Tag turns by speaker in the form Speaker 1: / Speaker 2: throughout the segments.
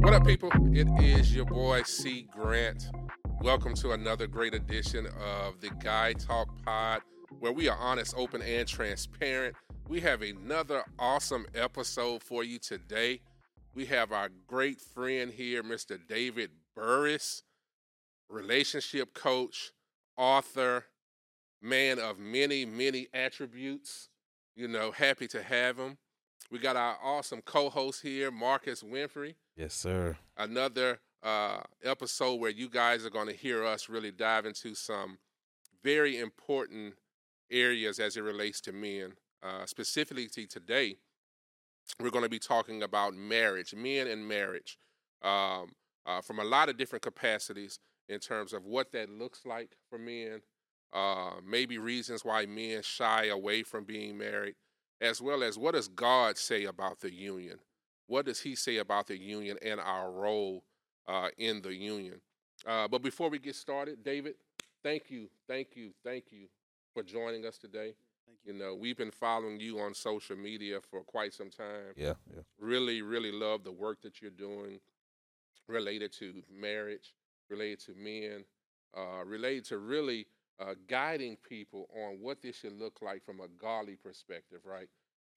Speaker 1: What up, people? It is your boy C. Grant. Welcome to another great edition of the Guy Talk Pod, where we are honest, open, and transparent. We have another awesome episode for you today. We have our great friend here, Mr. David Burrus, relationship coach, author, man of many, many attributes. You know, happy to have him. We got our awesome co-host here, Marcus Winfrey.
Speaker 2: Yes, sir.
Speaker 1: Another uh, episode where you guys are going to hear us really dive into some very important areas as it relates to men. Uh, specifically today, we're going to be talking about marriage, men and marriage, um, uh, from a lot of different capacities in terms of what that looks like for men, uh, maybe reasons why men shy away from being married, as well as what does God say about the union? What does He say about the union and our role uh, in the union? Uh, but before we get started, David, thank you, thank you, thank you for joining us today. You know, we've been following you on social media for quite some time.
Speaker 2: Yeah, yeah.
Speaker 1: Really, really love the work that you're doing related to marriage, related to men, uh, related to really uh, guiding people on what this should look like from a godly perspective, right?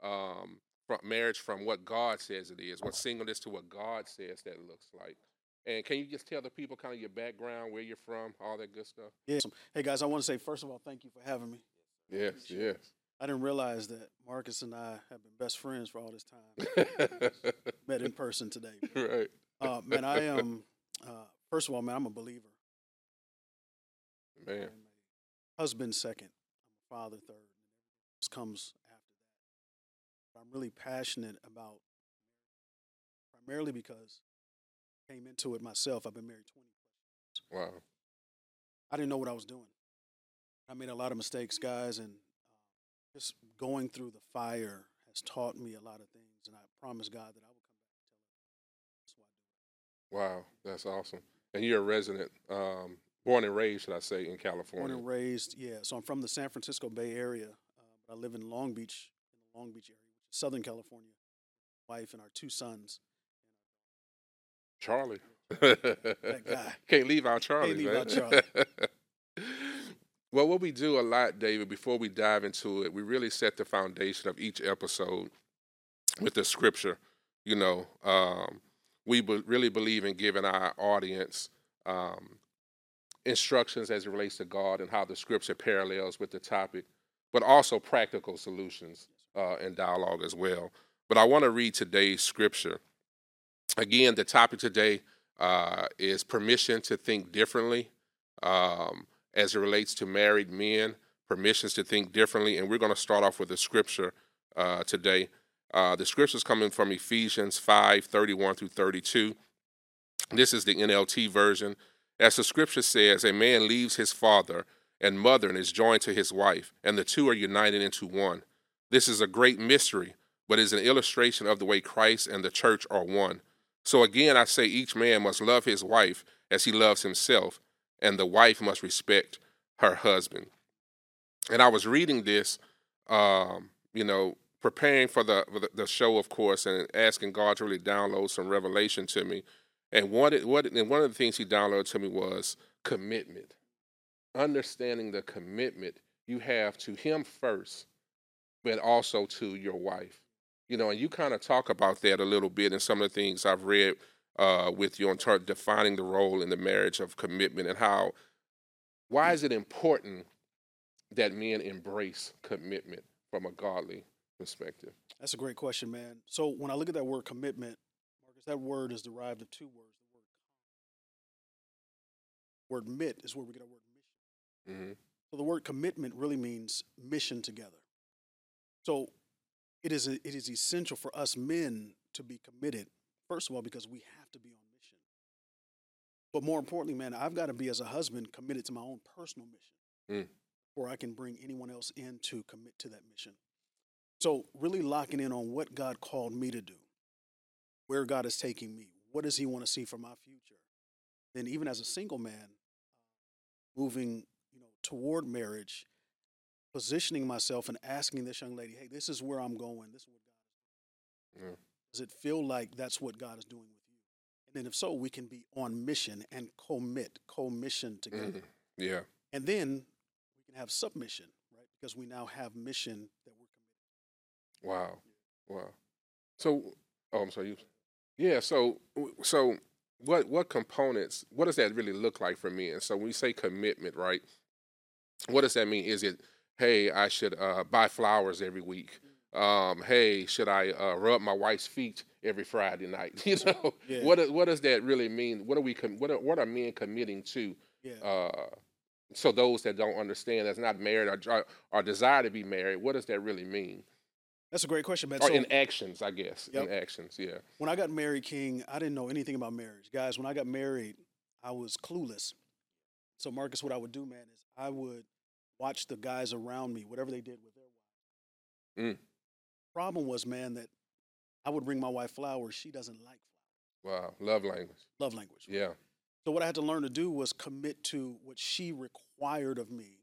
Speaker 1: Um, from marriage from what God says it is, what singleness to what God says that looks like. And can you just tell the people kind of your background, where you're from, all that good stuff?
Speaker 3: Yes. Hey guys, I want to say first of all, thank you for having me.
Speaker 1: Yes, yes.
Speaker 3: I didn't realize that Marcus and I have been best friends for all this time. Met in person today.
Speaker 1: right.
Speaker 3: Uh, man, I am. Uh, first of all, man, I'm a believer.
Speaker 1: Man.
Speaker 3: I'm a husband second. I'm a father third. This comes after that. But I'm really passionate about primarily because I came into it myself. I've been married 20 years
Speaker 1: Wow.
Speaker 3: I didn't know what I was doing. I made a lot of mistakes, guys, and uh, just going through the fire has taught me a lot of things. And I promise God that I will come back and tell it. That's why I do
Speaker 1: Wow, that's awesome. And you're a resident, um, born and raised, should I say, in. California.
Speaker 3: Born and raised, yeah. So I'm from the San Francisco Bay Area, uh, but I live in Long Beach, in the Long Beach area, which is Southern California. Wife and our two sons.
Speaker 1: Charlie.
Speaker 3: That guy.
Speaker 1: Can't leave out Charlie,
Speaker 3: Can't
Speaker 1: leave
Speaker 3: out Charlie.
Speaker 1: well, what we do a lot, David, before we dive into it, we really set the foundation of each episode with the scripture. You know, um, we be- really believe in giving our audience um, instructions as it relates to God and how the scripture parallels with the topic, but also practical solutions uh, and dialogue as well. But I want to read today's scripture. Again, the topic today uh, is permission to think differently um, as it relates to married men, permissions to think differently. And we're going to start off with a scripture uh, today. Uh, the scripture is coming from Ephesians 5 31 through 32. This is the NLT version. As the scripture says, a man leaves his father and mother and is joined to his wife, and the two are united into one. This is a great mystery, but is an illustration of the way Christ and the church are one. So again, I say each man must love his wife as he loves himself, and the wife must respect her husband. And I was reading this, um, you know, preparing for the, the show, of course, and asking God to really download some revelation to me. And what it, what and one of the things He downloaded to me was commitment, understanding the commitment you have to Him first, but also to your wife you know, and you kind of talk about that a little bit in some of the things I've read uh, with you on defining the role in the marriage of commitment and how, why is it important that men embrace commitment from a godly perspective?
Speaker 3: That's a great question, man. So when I look at that word commitment, That word is derived of two words. The word, word mit is where we get our word mission.
Speaker 1: hmm
Speaker 3: So the word commitment really means mission together. So it is it is essential for us men to be committed. First of all, because we have to be on mission. But more importantly, man, I've got to be as a husband committed to my own personal mission,
Speaker 1: Mm.
Speaker 3: or I can bring anyone else in to commit to that mission. So really locking in on what God called me to do, where God is taking me, what does He want to see for my future. Then even as a single man, moving you know toward marriage positioning myself and asking this young lady, "Hey, this is where I'm going. This is what God is doing.
Speaker 1: Mm.
Speaker 3: Does it feel like that's what God is doing with you?" And then, if so, we can be on mission and commit, co-mission together.
Speaker 1: Mhm. Yeah.
Speaker 3: And then we can have submission, right? Because we now have mission that we're committed.
Speaker 1: Wow. Wow. So, oh, I'm sorry. You, yeah. So, so what what components? What does that really look like for me? And so, when we say commitment, right? What does that mean? Is it, hey, I should uh, buy flowers every week? Um, hey, should I uh, rub my wife's feet every Friday night? You know,
Speaker 3: Yeah.
Speaker 1: what does- what does that really mean? What are we? Com- what are, what are men committing to?
Speaker 3: Yeah.
Speaker 1: Uh, so those that don't understand, that's not married or, or, or desire to be married, what does that really mean?
Speaker 3: That's a great question, man.
Speaker 1: or
Speaker 3: So
Speaker 1: in actions, I guess.
Speaker 3: Yep.
Speaker 1: In actions, yeah.
Speaker 3: when I got married, King, I didn't know anything about marriage. Guys, when I got married, I was clueless. So, Marcus, what I would do, man, is I would watch the guys around me, whatever they did with their wives.
Speaker 1: Mm.
Speaker 3: Problem was, man, that I would bring my wife flowers. She doesn't like flowers.
Speaker 1: Wow. Love language.
Speaker 3: Love language.
Speaker 1: Yeah.
Speaker 3: So, what I had to learn to do was commit to what she required of me,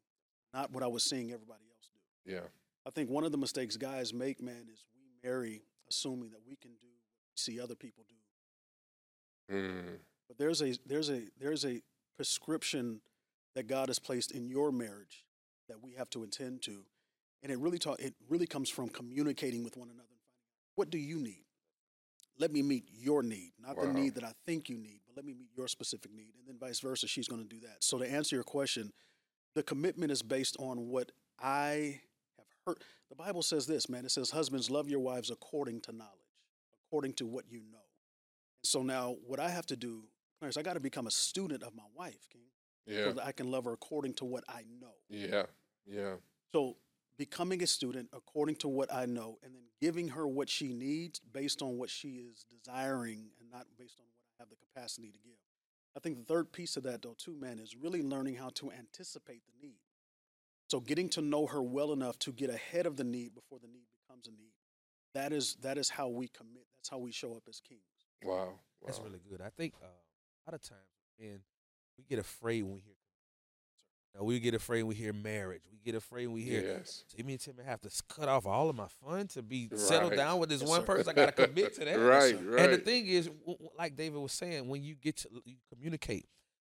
Speaker 3: not what I was seeing everybody else do.
Speaker 1: Yeah.
Speaker 3: I think one of the mistakes guys make, man, is we marry assuming that we can do what we see other people do.
Speaker 1: Mm.
Speaker 3: But there's a there's a there's a prescription that God has placed in your marriage that we have to attend to, and it really ta- it really comes from communicating with one another. and finding What do you need? Let me meet your need, not the need that I think you need, but let me meet your specific need, and then vice versa. She's going to do that. So to answer your question, the commitment is based on what I heard. The Bible says this, man. It says, "Husbands, love your wives according to knowledge, according to what you know." So now, what I have to do, Clarence, I got to become a student of my wife, King,
Speaker 1: Yeah.
Speaker 3: so that I can love her according to what I know.
Speaker 1: Yeah. Yeah.
Speaker 3: So becoming a student according to what I know, and then giving her what she needs based on what she is desiring, and not based on what I have the capacity to give. I think the third piece of that, though, too, man, is really learning how to anticipate the need. So getting to know her well enough to get ahead of the need before the need becomes a need. That is that is how we commit. That's how we show up as kings.
Speaker 1: Wow.
Speaker 2: That's really good. I think uh, a lot of times, man, we get afraid when we hear. Now, we get afraid when we hear marriage. We get afraid when we hear.
Speaker 1: Yes.
Speaker 2: So you mean Timmy have to cut off all of my fun to be settled down with this
Speaker 3: Yes,
Speaker 2: one
Speaker 3: sir.
Speaker 2: person? I got to commit to that.
Speaker 1: right.
Speaker 3: sir.
Speaker 1: Right.
Speaker 2: And the thing is, w- w- like David was saying, when you get to you communicate,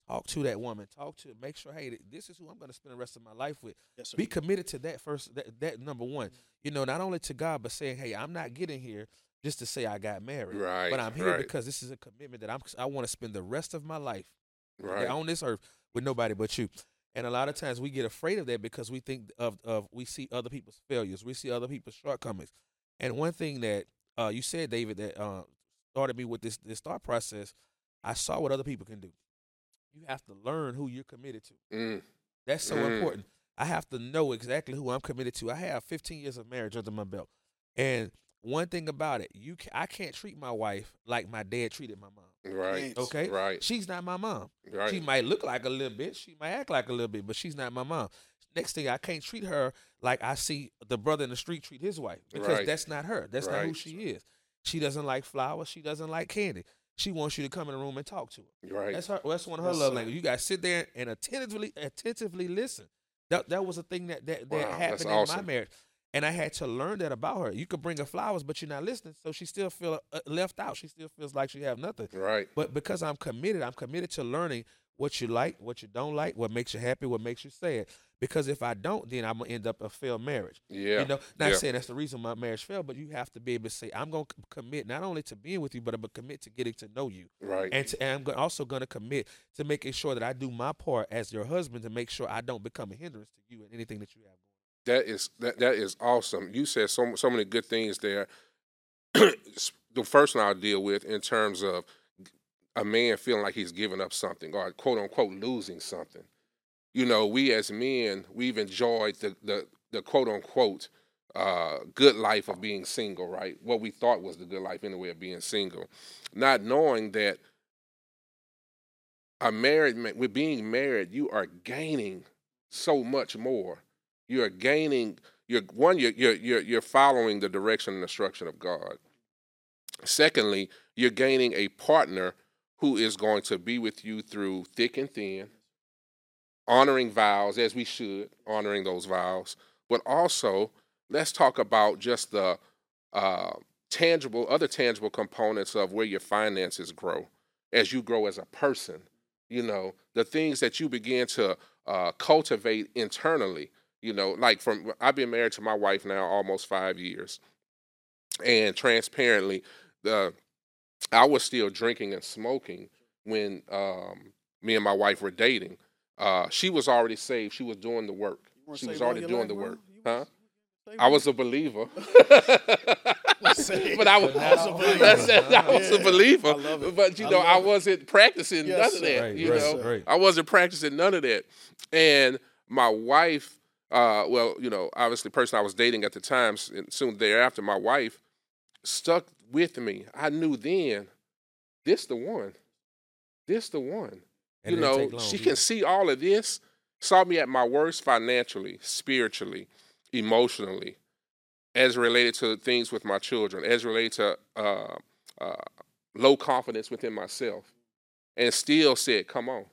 Speaker 2: talk to that woman, talk to, make sure, hey, this is who I'm going to spend the rest of my life with.
Speaker 3: Yes.
Speaker 2: Be committed to that first. That, that number one, you know, not only to God, but saying, hey, I'm not getting here just to say I got married,
Speaker 1: Right.
Speaker 2: but I'm here
Speaker 1: right,
Speaker 2: because this is a commitment that I'm. I want to spend the rest of my life
Speaker 1: Right.
Speaker 2: on this earth with nobody but you. And a lot of times we get afraid of that because we think of of we see other people's failures, we see other people's shortcomings. And one thing that uh, you said, David, that uh, started me with this this thought process, I saw what other people can do. You have to learn who you're committed to.
Speaker 1: Mm.
Speaker 2: That's so
Speaker 1: Mm.
Speaker 2: important. I have to know exactly who I'm committed to. I have 15 years of marriage under my belt, and one thing about it, you ca I can't treat my wife like my dad treated my mom.
Speaker 1: Right.
Speaker 2: Okay,
Speaker 1: Right.
Speaker 2: she's not my mom.
Speaker 1: Right.
Speaker 2: She might look like a little bit. She might act like a little bit, but she's not my mom. Next thing, I can't treat her like I see the brother in the street treat his wife because
Speaker 1: Right.
Speaker 2: that's not her. That's not who she is. She doesn't like flowers. She doesn't like candy. She wants you to come in the room and talk to her.
Speaker 1: right.
Speaker 2: That's her. That's one of her
Speaker 3: Yes,
Speaker 2: love language. You got to sit there and attentively, attentively listen. That that was a thing that that, that
Speaker 1: Wow,
Speaker 2: happened in my marriage, and I had to learn that about her. You could bring her flowers, but you're not listening, so she still feel uh, left out. She still feels like she have nothing.
Speaker 1: right.
Speaker 2: But because I'm committed, I'm committed to learning what you like, what you don't like, what makes you happy, what makes you sad. Because if I don't, then I'm gonna end up a failed marriage.
Speaker 1: Yeah.
Speaker 2: You know, not
Speaker 1: Yeah.
Speaker 2: saying that's the reason my marriage failed, but you have to be able to say, I'm gonna commit not only to being with you, but I'm gonna commit to getting to know you,
Speaker 1: right.
Speaker 2: and, to, and I'm also gonna commit to making sure that I do my part as your husband to make sure I don't become a hindrance to you and anything that you have going.
Speaker 1: That is that that is awesome. You said so so many good things there. the first one I'll deal with in terms of a man feeling like he's giving up something or quote unquote losing something. You know, we as men, we've enjoyed the the, the quote unquote uh, good life of being single, right? What we thought was the good life anyway of being single, not knowing that a married man, with being married, you are gaining so much more. You are gaining. You're one. You're you're you're, you're following the direction and instruction of God. Secondly, you're gaining a partner who is going to be with you through thick and thin, honoring vows as we should, honoring those vows, but also let's talk about just the uh, tangible, other tangible components of where your finances grow as you grow as a person. You know, the things that you begin to uh, cultivate internally. You know, like from I've been married to my wife now almost five years, and transparently, the I was still drinking and smoking when um, me and my wife were dating. Uh, she was already saved. She was doing the work. She was already doing
Speaker 3: life,
Speaker 1: the
Speaker 3: bro?
Speaker 1: work, huh? I was a believer. but I was,
Speaker 3: I was a believer.
Speaker 1: that's it, I was a believer.
Speaker 3: I.
Speaker 1: But you know, I,
Speaker 3: love it.
Speaker 1: wasn't practicing
Speaker 3: Yes,
Speaker 1: none
Speaker 3: sir.
Speaker 1: of that.
Speaker 2: Right,
Speaker 1: you
Speaker 2: right,
Speaker 1: know,
Speaker 2: right.
Speaker 1: I wasn't practicing none of that. And my wife, uh, well, you know, obviously, the person I was dating at the time, and soon thereafter, my wife stuck with me. I knew then, this the one. This the one.
Speaker 2: And
Speaker 1: you know,
Speaker 2: long
Speaker 1: she
Speaker 2: either.
Speaker 1: can see all of this. Saw me at my worst financially, spiritually, emotionally, as related to things with my children, as related to uh, uh, low confidence within myself, and still said, "Come on,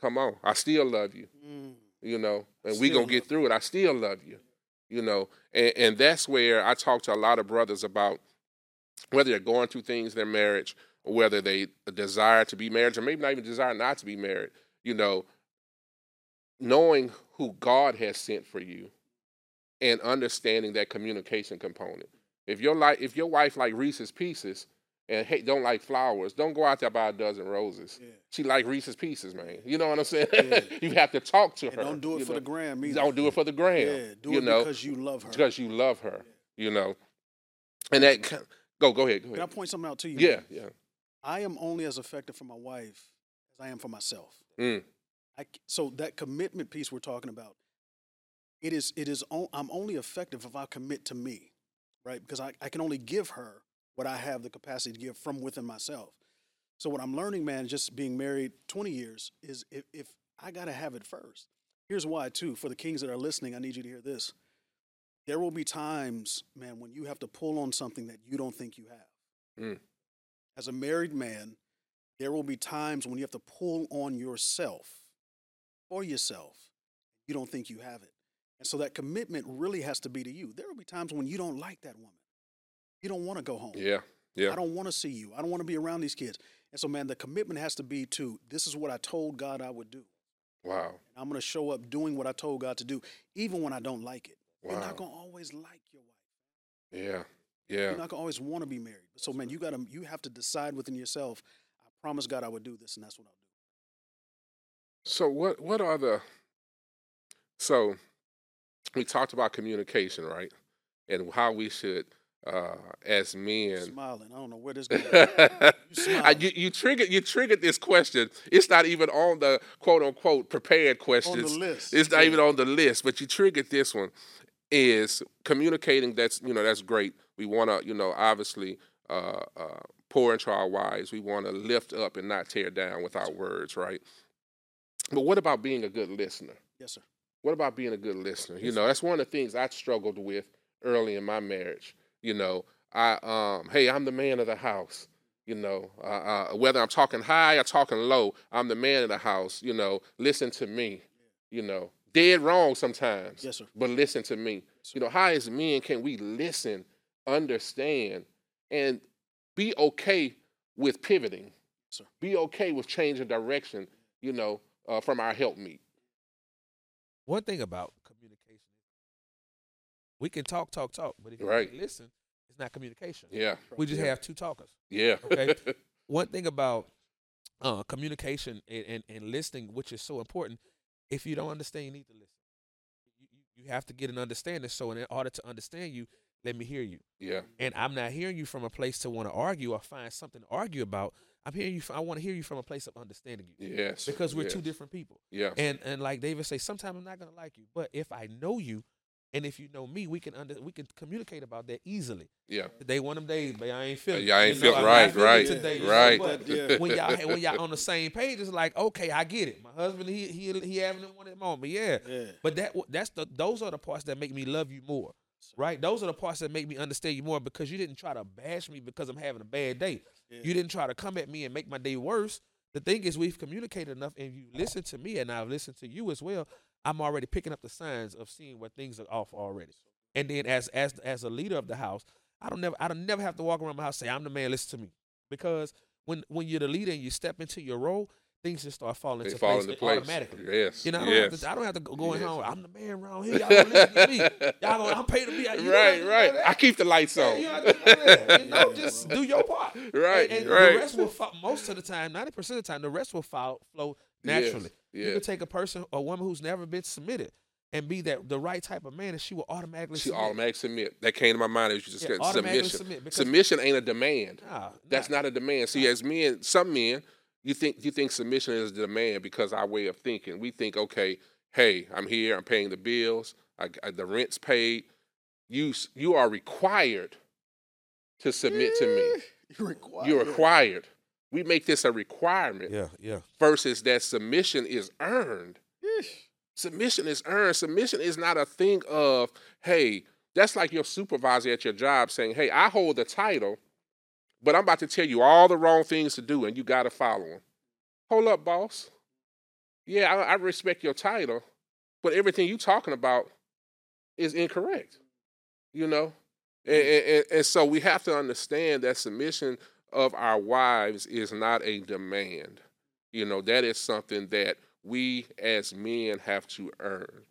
Speaker 1: come on, I still love you."
Speaker 3: Mm.
Speaker 1: you know, and we gonna get through it. I still love you, you know, and, and that's where I talk to a lot of brothers about whether they're going through things in their marriage or whether they desire to be married or maybe not even desire not to be married. You know, knowing who God has sent for you and understanding that communication component. If your like, if your wife like Reese's Pieces and hey, don't like flowers, don't go out there buy a dozen roses.
Speaker 3: Yeah.
Speaker 1: She like Reese's Pieces, man. You know what I'm saying?
Speaker 3: Yeah.
Speaker 1: you have to talk to
Speaker 3: And
Speaker 1: her.
Speaker 3: don't do it for
Speaker 1: know?
Speaker 3: the gram either.
Speaker 1: Don't do it for the gram.
Speaker 3: Yeah, do
Speaker 1: you
Speaker 3: it
Speaker 1: know,
Speaker 3: because you love her.
Speaker 1: because you love her. You know, and that go go ahead, go
Speaker 3: Can I point something out to you?
Speaker 1: Yeah, yeah.
Speaker 3: I am only as effective for my wife as I am for myself.
Speaker 1: Mm,
Speaker 3: I so that commitment piece we're talking about, it is it is on, I'm only effective if I commit to me, right? Because I, I can only give her what I have the capacity to give from within myself. So what I'm learning, man, just being married 20 years, is if, if I gotta have it first. Here's why too. For the kings that are listening, I need you to hear this. There will be times, man, when you have to pull on something that you don't think you have.
Speaker 1: Mm.
Speaker 3: As a married man, there will be times when you have to pull on yourself for yourself. You don't think you have it. And so that commitment really has to be to you. There will be times when you don't like that woman. You don't want to go home.
Speaker 1: yeah, yeah.
Speaker 3: I don't want to see you. I don't want to be around these kids. And so, man, the commitment has to be to this is what I told God I would do.
Speaker 1: Wow,
Speaker 3: I'm going to show up doing what I told God to do, even when I don't like it. You're not going to always like your wife.
Speaker 1: Yeah, yeah.
Speaker 3: You're not going to always want to be married. So, man, you got to you have to decide within yourself. I promise God I would do this, and that's what I'll do.
Speaker 1: So what what are the so we talked about communication, right? And how we should uh as men
Speaker 3: Smiling. I don't know where this smile.
Speaker 1: you, you triggered you triggered this question. It's not even on the quote unquote prepared
Speaker 3: on
Speaker 1: questions.
Speaker 3: the list.
Speaker 1: It's not
Speaker 3: Yeah.
Speaker 1: even on the list, but you triggered this one. Is communicating that's you know that's great. We want to you know obviously uh, uh, pour into our wives. We want to lift up and not tear down with our words, right? But what about being a good listener?
Speaker 3: Yes, sir.
Speaker 1: What about being a good listener? You know, that's one of the things I struggled with early in my marriage. You know, I um, hey, I'm the man of the house. You know, uh, uh, whether I'm talking high or talking low, I'm the man of the house. You know, listen to me. You know, dead wrong sometimes.
Speaker 3: Yes, sir.
Speaker 1: But listen to me. You know, how as men can we listen, understand, and be okay with pivoting?
Speaker 3: Sir.
Speaker 1: Be okay with changing direction. You know, uh, from our help meet.
Speaker 2: One thing about communication, we can talk, talk, talk, but if you
Speaker 1: Right.
Speaker 2: can't listen, it's not communication.
Speaker 1: Yeah.
Speaker 2: We just
Speaker 1: Yeah.
Speaker 2: have two talkers.
Speaker 1: Yeah.
Speaker 2: Okay. One thing about uh, communication and, and, and listening, which is so important, if you don't understand, you need to listen. You, you, you have to get an understanding. So, in order to understand you, let me hear you.
Speaker 1: yeah.
Speaker 2: And I'm not hearing you from a place to want to argue or find something to argue about. I'm hearing you. From, I want to hear you from a place of understanding you.
Speaker 1: Yes.
Speaker 2: Because we're
Speaker 1: yes.
Speaker 2: two different people.
Speaker 1: Yeah.
Speaker 2: And and like David say, sometimes I'm not gonna like you, but if I know you, and if you know me, we can under we can communicate about that easily.
Speaker 1: Yeah.
Speaker 2: Today one of them days, but I ain't feeling.
Speaker 1: Yeah, uh, I
Speaker 2: it,
Speaker 1: ain't
Speaker 2: you know,
Speaker 1: feel-
Speaker 2: I'm
Speaker 1: right,
Speaker 2: not feeling
Speaker 1: right,
Speaker 2: today, you know,
Speaker 1: right.
Speaker 2: but
Speaker 3: Yeah.
Speaker 2: when y'all when y'all on the same page, it's like okay, I get it. My husband, he he he having one at the moment, yeah.
Speaker 3: Yeah.
Speaker 2: But that that's the those are the parts that make me love you more, right? Those are the parts that make me understand you more because you didn't try to bash me because I'm having a bad day.
Speaker 3: Yeah.
Speaker 2: You didn't try to come at me and make my day worse. The thing is, we've communicated enough, and you listen to me, and I've listened to you as well. I'm already picking up the signs of seeing where things are off already. And then as as as a leader of the house, I don't never I don't never have to walk around my house and say I'm the man. Listen to me, because when when you're the leader and you step into your role, things just start falling
Speaker 1: They
Speaker 2: into
Speaker 1: fall
Speaker 2: place,
Speaker 1: into place.
Speaker 2: automatically.
Speaker 1: Yes.
Speaker 2: You know, I don't,
Speaker 1: yes.
Speaker 2: have to, I don't have to go
Speaker 1: Yes.
Speaker 2: home. I'm the man around here. Y'all gonna listen to me. Y'all gonna, I'm paid to be out. You
Speaker 1: right,
Speaker 2: do
Speaker 1: right. I keep the lights on.
Speaker 2: you, don't have to do that. You know, just do your part.
Speaker 1: Right,
Speaker 2: and, and
Speaker 1: right.
Speaker 2: The rest will fo- most of the time, ninety percent of the time, the rest will follow, flow naturally. You
Speaker 1: Yes.
Speaker 2: can take a person, a woman who's never been submitted, and be that the right type of man, and she will automatically.
Speaker 1: She
Speaker 2: submit.
Speaker 1: automatically submit. That came to my mind as you just
Speaker 2: Yeah,
Speaker 1: said submission.
Speaker 2: submit,
Speaker 1: submission ain't a demand.
Speaker 2: Nah,
Speaker 1: That's
Speaker 2: nah.
Speaker 1: not a demand. See, as men, some men, you think you think submission is a demand because our way of thinking. We think, okay, hey, I'm here, I'm paying the bills, I, I- the rent's paid. You you are required to submit to me.
Speaker 3: Eh, You're required.
Speaker 1: You're required. We make this a requirement
Speaker 2: Yeah, yeah.
Speaker 1: versus that submission is earned.
Speaker 3: Yeesh.
Speaker 1: Submission is earned. Submission is not a thing of, hey, that's like your supervisor at your job saying, hey, I hold the title, but I'm about to tell you all the wrong things to do and you got to follow them. Hold up, boss. Yeah, I, I respect your title, but everything you talking about is incorrect. You know? And, mm. and, and so we have to understand that submission of our wives is not a demand. You know, that is something that we as men have to earn.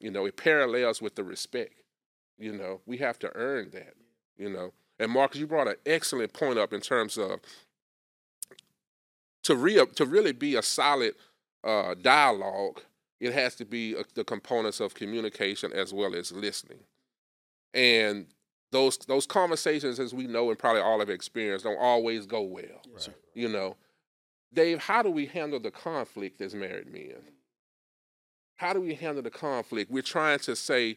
Speaker 1: You know, it parallels with the respect. You know, we have to earn that. You know, and Marcus, you brought an excellent point up in terms of to re- to really be a solid uh, dialogue. It has to be uh the components of communication as well as listening, and those those conversations, as we know and probably all have experienced, don't always go well.
Speaker 3: Yes, sir.
Speaker 1: You know, Dave, how do we handle the conflict as married men? How do we handle the conflict? We're trying to say,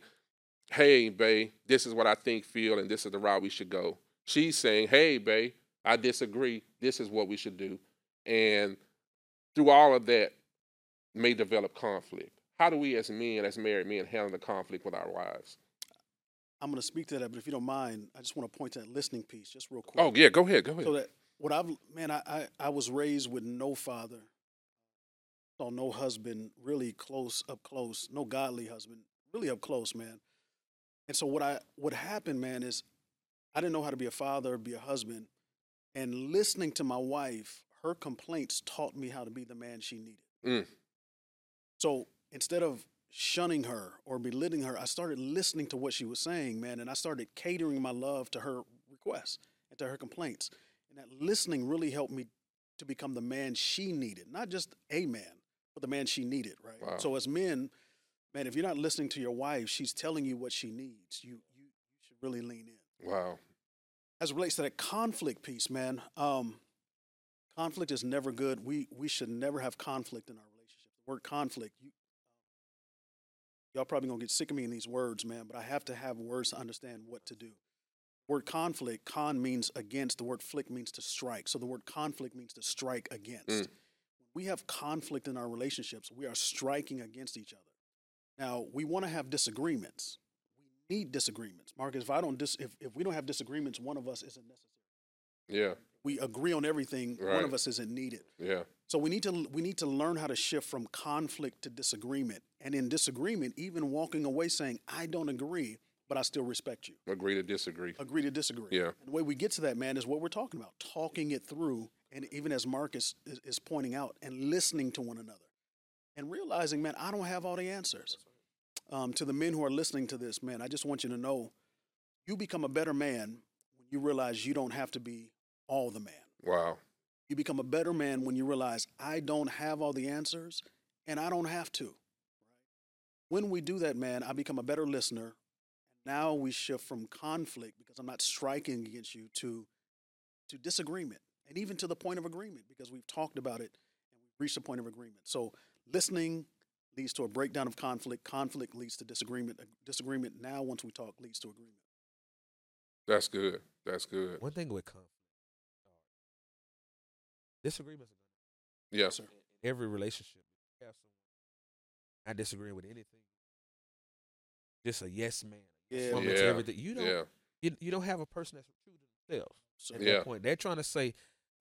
Speaker 1: hey, babe, this is what I think, feel, and this is the route we should go. She's saying, hey, babe, I disagree. This is what we should do. And through all of that may develop conflict. How do we as men, as married men, handle the conflict with our wives?
Speaker 3: I'm going to speak to that, but if you don't mind, I just want to point to that listening piece just real quick.
Speaker 1: Oh, yeah, go ahead, go ahead.
Speaker 3: So that what I've man, I, I I was raised with no father, saw no husband really close up close, no godly husband really up close, man. And so what I what happened, man, is I didn't know how to be a father, be a husband, and listening to my wife, her complaints taught me how to be the man she needed.
Speaker 1: Mm.
Speaker 3: So instead of shunning her or belittling her, I started listening to what she was saying, man, and I started catering my love to her requests and to her complaints. And that listening really helped me to become the man she needed, not just a man, but the man she needed, right?
Speaker 1: Wow.
Speaker 3: So as men, man, if you're not listening to your wife, she's telling you what she needs. You you, you should really lean in.
Speaker 1: Wow.
Speaker 3: As it relates to that conflict piece, man, um, conflict is never good. We we should never have conflict in our relationship. The word conflict, you y'all probably gonna get sick of me in these words, man, but I have to have words to understand what to do. Word conflict, con means against. The word flick means to strike. So the word conflict means to strike against.
Speaker 1: Mm.
Speaker 3: We have conflict in our relationships. We are striking against each other. Now we want to have disagreements. We need disagreements, Marcus. If I don't dis, if, if we don't have disagreements, one of us isn't necessary.
Speaker 1: Yeah,
Speaker 3: We agree on everything. One of us isn't needed.
Speaker 1: yeah,
Speaker 3: So we need to we need to learn how to shift from conflict to disagreement, and in disagreement, even walking away saying, "I don't agree, but I still respect you."
Speaker 1: agree to disagree.
Speaker 3: Agree to disagree.
Speaker 1: Yeah.
Speaker 3: And the way we get to that, man, is what we're talking about: talking it through, and even as Marcus is, is pointing out, and listening to one another, and realizing, man, I don't have all the answers. Um, to the men who are listening to this, man, I just want you to know, you become a better man when you realize you don't have to be all the man.
Speaker 1: Wow.
Speaker 3: You become a better man when you realize I don't have all the answers and I don't have to. When we do that, man, I become a better listener. Now we shift from conflict because I'm not striking against you to to disagreement and even to the point of agreement because we've talked about it and we've reached a point of agreement. So listening leads to a breakdown of conflict. Conflict leads to disagreement. Uh, disagreement now, once we talk, leads to agreement.
Speaker 1: That's good. That's good.
Speaker 2: One thing with conflict, disagreements are
Speaker 1: Yeah.
Speaker 3: sir.
Speaker 2: in every relationship. You have someone not disagreeing with anything. Just a yes man. a yes
Speaker 3: Yeah.
Speaker 2: to
Speaker 1: Yeah.
Speaker 2: everything. You don't.
Speaker 1: Yeah.
Speaker 2: You, you don't have a person that's true to themselves.
Speaker 3: So,
Speaker 2: At
Speaker 1: Yeah.
Speaker 2: that point, they're trying to say,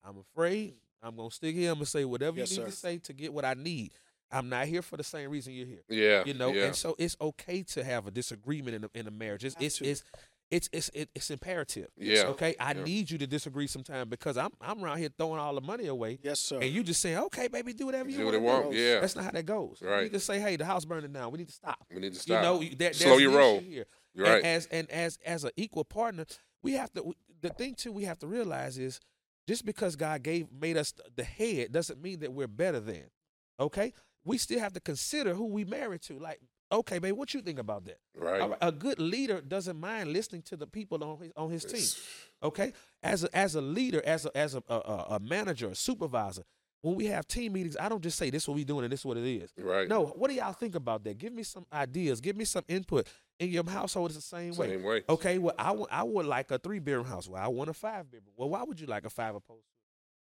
Speaker 2: "I'm afraid. I'm gonna stick here. I'm gonna say whatever
Speaker 3: Yes,
Speaker 2: you need to say to get what I need." I'm not here for the same reason you're here.
Speaker 1: Yeah.
Speaker 2: You know,
Speaker 1: yeah.
Speaker 2: and so it's okay to have a disagreement in a, in a marriage. It's it's, it's it's it's it's imperative.
Speaker 1: Yeah,
Speaker 2: Okay. I
Speaker 1: yeah.
Speaker 2: need you to disagree sometime because I'm I'm around here throwing all the money away,
Speaker 3: Yes, sir.
Speaker 2: and you just saying, okay, baby, do whatever you
Speaker 1: do
Speaker 2: want.
Speaker 1: what they want. Yeah.
Speaker 2: That's not how that goes. You
Speaker 1: Right.
Speaker 2: need to say, hey, the house burning down. We need to stop.
Speaker 1: we need to
Speaker 2: You
Speaker 1: stop.
Speaker 2: know, you- that,
Speaker 1: Slow your
Speaker 2: an
Speaker 1: roll.
Speaker 2: issue Here.
Speaker 1: You're
Speaker 2: And
Speaker 1: right.
Speaker 2: as and as as an equal partner, we have to. The thing too, we have to realize is just because God gave made us the head doesn't mean that we're better than. Okay, we still have to consider who we married to. Like, okay, babe, what you think about that?
Speaker 1: right.
Speaker 2: A good leader doesn't mind listening to the people on his on his team. Okay, as a as a leader, as a as a a, a manager, a supervisor, when we have team meetings, I don't just say this is what we doing and this is what it is.
Speaker 1: Right.
Speaker 2: No, what do y'all think about that? Give me some ideas. Give me some input. In your household, it's the same, way.
Speaker 1: Same way.
Speaker 2: Okay, well, I would I would like a three bedroom house. Well, I want a five bedroom. Well, why would you like a five opposed? to-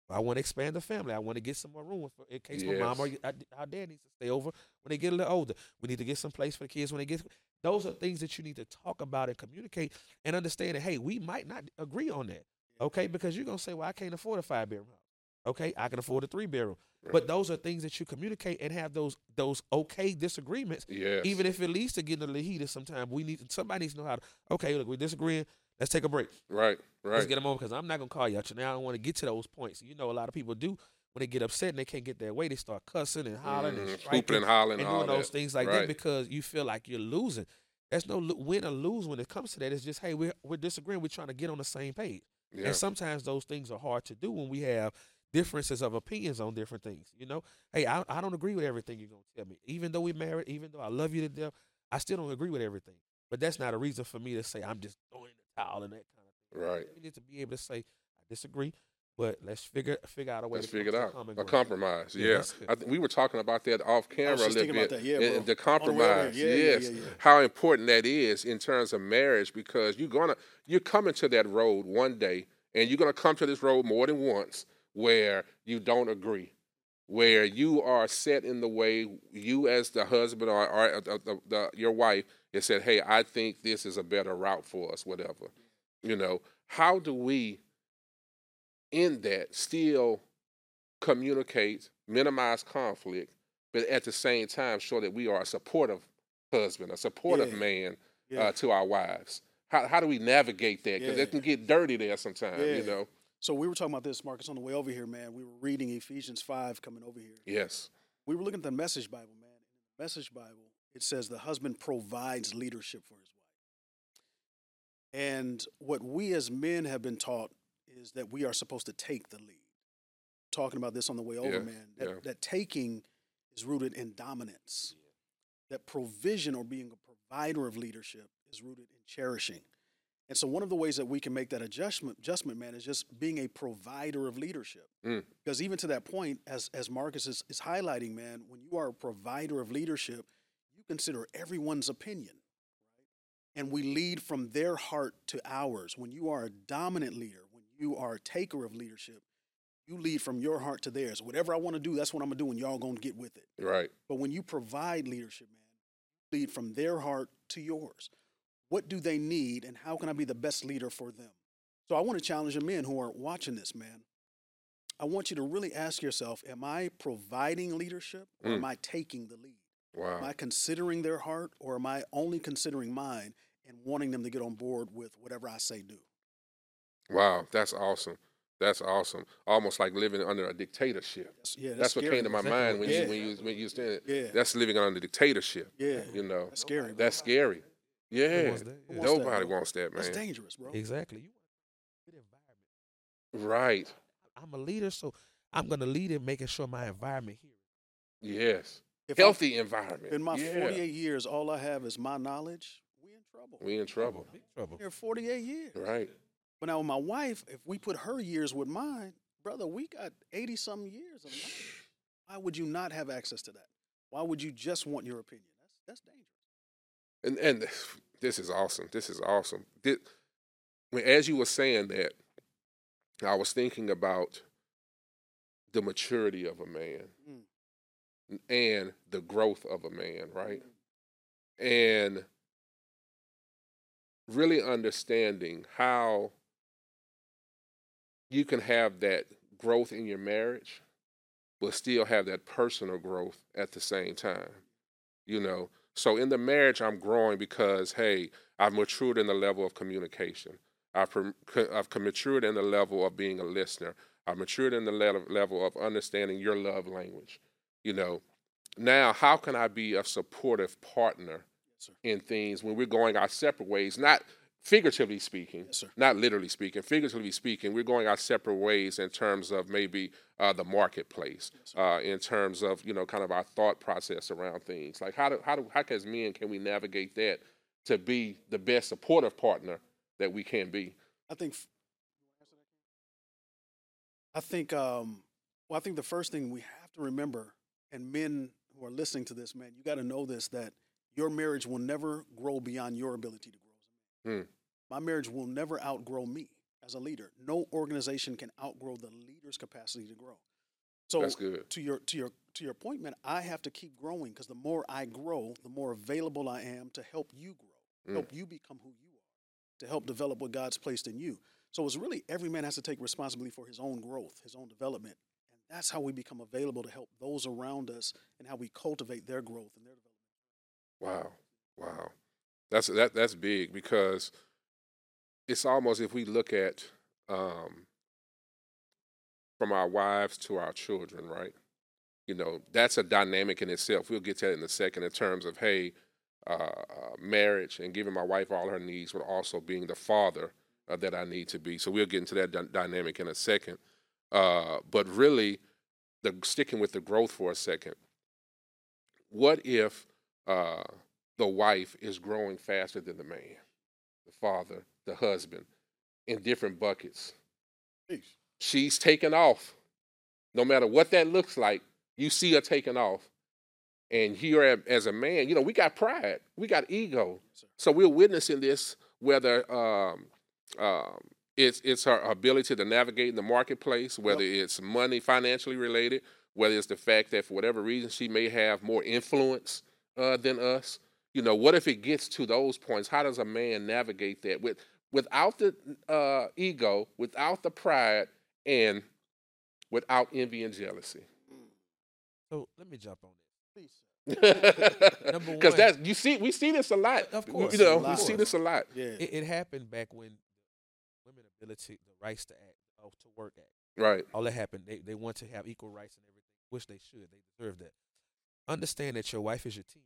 Speaker 2: I want to expand the family. I want to get some more room for, in case my mom or our dad needs to stay over when they get a little older. We need to get some place for the kids when they get. Those are things that you need to talk about and communicate and understand that hey, we might not agree on that. Okay, because you're gonna say, well, I can't afford a five bedroom house. Okay, I can afford a three bedroom. But those are things that you communicate and have those those okay disagreements
Speaker 1: Yes.
Speaker 2: even if it leads to getting a little heated sometimes we need somebody needs to know how to okay look we're disagreeing let's take a break
Speaker 1: right. Right.
Speaker 2: Let's get a moment because i'm not going to call you out now i don't want to get to those points you know a lot of people do when they get upset and they can't get their way they start cussing and hollering
Speaker 1: Mhm.
Speaker 2: and
Speaker 1: Hooping
Speaker 2: striking
Speaker 1: and hollering
Speaker 2: and doing those
Speaker 1: that.
Speaker 2: things like
Speaker 1: Right.
Speaker 2: that because you feel like you're losing there's no lo- win or lose when it comes to that it's just hey we're, we're disagreeing we're trying to get on the same page
Speaker 1: Yeah.
Speaker 2: and sometimes those things are hard to do when we have differences of opinions on different things. You know, hey, I, I don't agree with everything you're gonna tell me. Even though we're married, even though I love you to death, I still don't agree with everything. But that's not a reason for me to say I'm just throwing in and that kind of thing.
Speaker 1: Right.
Speaker 2: We need to be able to say I disagree, but let's figure figure out a way.
Speaker 1: Let's
Speaker 2: to
Speaker 1: figure it out. A compromise.
Speaker 2: Yeah,
Speaker 1: Yeah. I th- we were talking about that off camera a little bit.
Speaker 3: that, yeah,
Speaker 1: and- the
Speaker 3: On the
Speaker 1: compromise.
Speaker 3: Yeah, yeah,
Speaker 1: yes.
Speaker 3: yeah, yeah.
Speaker 1: How important that is in terms of marriage because you're gonna you're coming to that road one day and you're gonna come to this road more than once where you don't agree. Where you are set in the way, you as the husband or, or uh, the, the, the, your wife has said, "Hey, I think this is a better route for us." Whatever, you know. How do we in that still communicate, minimize conflict, but at the same time show that we are a supportive husband, a supportive
Speaker 3: Yeah.
Speaker 1: man
Speaker 3: Yeah.
Speaker 1: uh, to our wives. How, how do we navigate that? Because
Speaker 3: Yeah.
Speaker 1: it can get dirty there sometimes,
Speaker 3: Yeah.
Speaker 1: you know?
Speaker 3: So we were talking about this, Marcus, on the way over here, man. We were reading Ephesians 5 coming over here.
Speaker 1: Yes.
Speaker 3: We were looking at the Message Bible, man. The Message Bible, it says the husband provides leadership for his wife. And what we as men have been taught is that we are supposed to take the lead. Talking about this on the way over,
Speaker 1: Yeah,
Speaker 3: man. That,
Speaker 1: yeah.
Speaker 3: that taking is rooted in dominance. That provision or being a provider of leadership is rooted in cherishing. And so one of the ways that we can make that adjustment, adjustment, man, is just being a provider of leadership.
Speaker 1: Mm.
Speaker 3: Because even to that point, as as Marcus is, is highlighting, man, when you are a provider of leadership, consider everyone's opinion. And we lead from their heart to ours. When you are a dominant leader, when you are a taker of leadership, you lead from your heart to theirs. Whatever I want to do, that's what I'm gonna do, and y'all gonna get with it.
Speaker 1: Right.
Speaker 3: But when you provide leadership, man, lead from their heart to yours. What do they need, and how can I be the best leader for them? So I want to challenge the men who are watching this, man. I want you to really ask yourself: Am I providing leadership, or
Speaker 1: Mm.
Speaker 3: am I taking the lead? Am I considering their heart, or am I only considering mine and wanting them to get on board with whatever I say do?
Speaker 1: Wow. That's awesome. That's awesome. Almost like living under a dictatorship.
Speaker 3: That's, yeah, that's,
Speaker 1: That's, what came to my
Speaker 2: Exactly
Speaker 1: mind when
Speaker 3: Yeah.
Speaker 1: you when you when you said
Speaker 3: Yeah.
Speaker 1: that's living under a dictatorship.
Speaker 3: Yeah,
Speaker 1: You know,
Speaker 3: that's scary. bro.
Speaker 1: that's scary. Yeah,
Speaker 2: wants that?
Speaker 3: Who wants that,
Speaker 1: nobody
Speaker 3: bro?
Speaker 1: wants that, man.
Speaker 3: That's dangerous, bro.
Speaker 2: exactly you want a good environment
Speaker 1: Right.
Speaker 2: i'm a leader so i'm going to lead in making sure my environment here
Speaker 1: Yes.
Speaker 3: If I'm-
Speaker 1: Healthy environment.
Speaker 3: In my
Speaker 1: yeah.
Speaker 3: 48 years, all I have is my knowledge. We in trouble.
Speaker 1: We in trouble.
Speaker 2: big trouble
Speaker 3: Here 48 years.
Speaker 1: Right.
Speaker 3: But now with my wife, if we put her years with mine, brother, we got 80 some years of knowledge. Why would you not have access to that? Why would you just want your opinion? That's that's dangerous.
Speaker 1: And and this is awesome. This is awesome. Thi- when, as you were saying that, I was thinking about the maturity of a man
Speaker 3: Mm.
Speaker 1: And the growth of a man, right? And really understanding how you can have that growth in your marriage but still have that personal growth at the same time. You know, so in the marriage, I'm growing because hey, I've matured in the level of communication. I've, I've matured in the level of being a listener. I've matured in the level of understanding your love language. You know, now how can I be a supportive partner yes, in things when we're going our separate ways? Not figuratively speaking, yes, not literally speaking, figuratively speaking, we're going our separate ways in terms of maybe uh, the marketplace, yes, uh, in terms of you know kind of our thought process around things. Like how do how do how as men can we navigate that to be the best supportive partner that we can be?
Speaker 3: I think. I think. Um, well, I think the first thing we have to remember, and men who are listening to this, man, you got to know this that your marriage will never grow beyond your ability to grow Hmm. My marriage will never outgrow me as a leader. No organization can outgrow the leader's capacity to grow. So
Speaker 1: That's good.
Speaker 3: to your to your to your point, man, I have to keep growing because the more I grow, the more available I am to help you grow, mm. help you become who you are, to help develop what God's placed in you. So it's really every man has to take responsibility for his own growth, his own development. That's how we become available to help those around us and how we cultivate their growth and their
Speaker 1: development. Wow. Wow. That's that that's big because it's almost if we look at um, from our wives to our children, right? You know, that's a dynamic in itself. We'll get to that in a second in terms of hey, uh, uh, marriage and giving my wife all her needs, but also being the father uh, that I need to be. So we'll get into that d- dynamic in a second. Uh, but really, the sticking with the growth for a second. What if uh, the wife is growing faster than the man, the father, the husband, in different buckets. She's taking off. No matter what that looks like, you see her taking off. And here, as a man, you know, we got pride, we got ego. So we're witnessing this, whether um, um, it's it's her ability to navigate in the marketplace, whether yep. it's money, financially related, whether it's the fact that for whatever reason she may have more influence uh, than us, you know, what if it gets to those points? How does a man navigate that with without the uh, ego, without the pride, and without envy and jealousy?
Speaker 2: So let me jump on this. Please.
Speaker 1: Because that's you see we see this a lot.
Speaker 2: Of course,
Speaker 1: you know we see this a lot.
Speaker 2: Yeah, it, it, happened back when ability the rights to act, uh, to work act.
Speaker 1: Right.
Speaker 2: All that happened. They they want to have equal rights and everything, which they should. They deserve that. Understand that your wife is your team.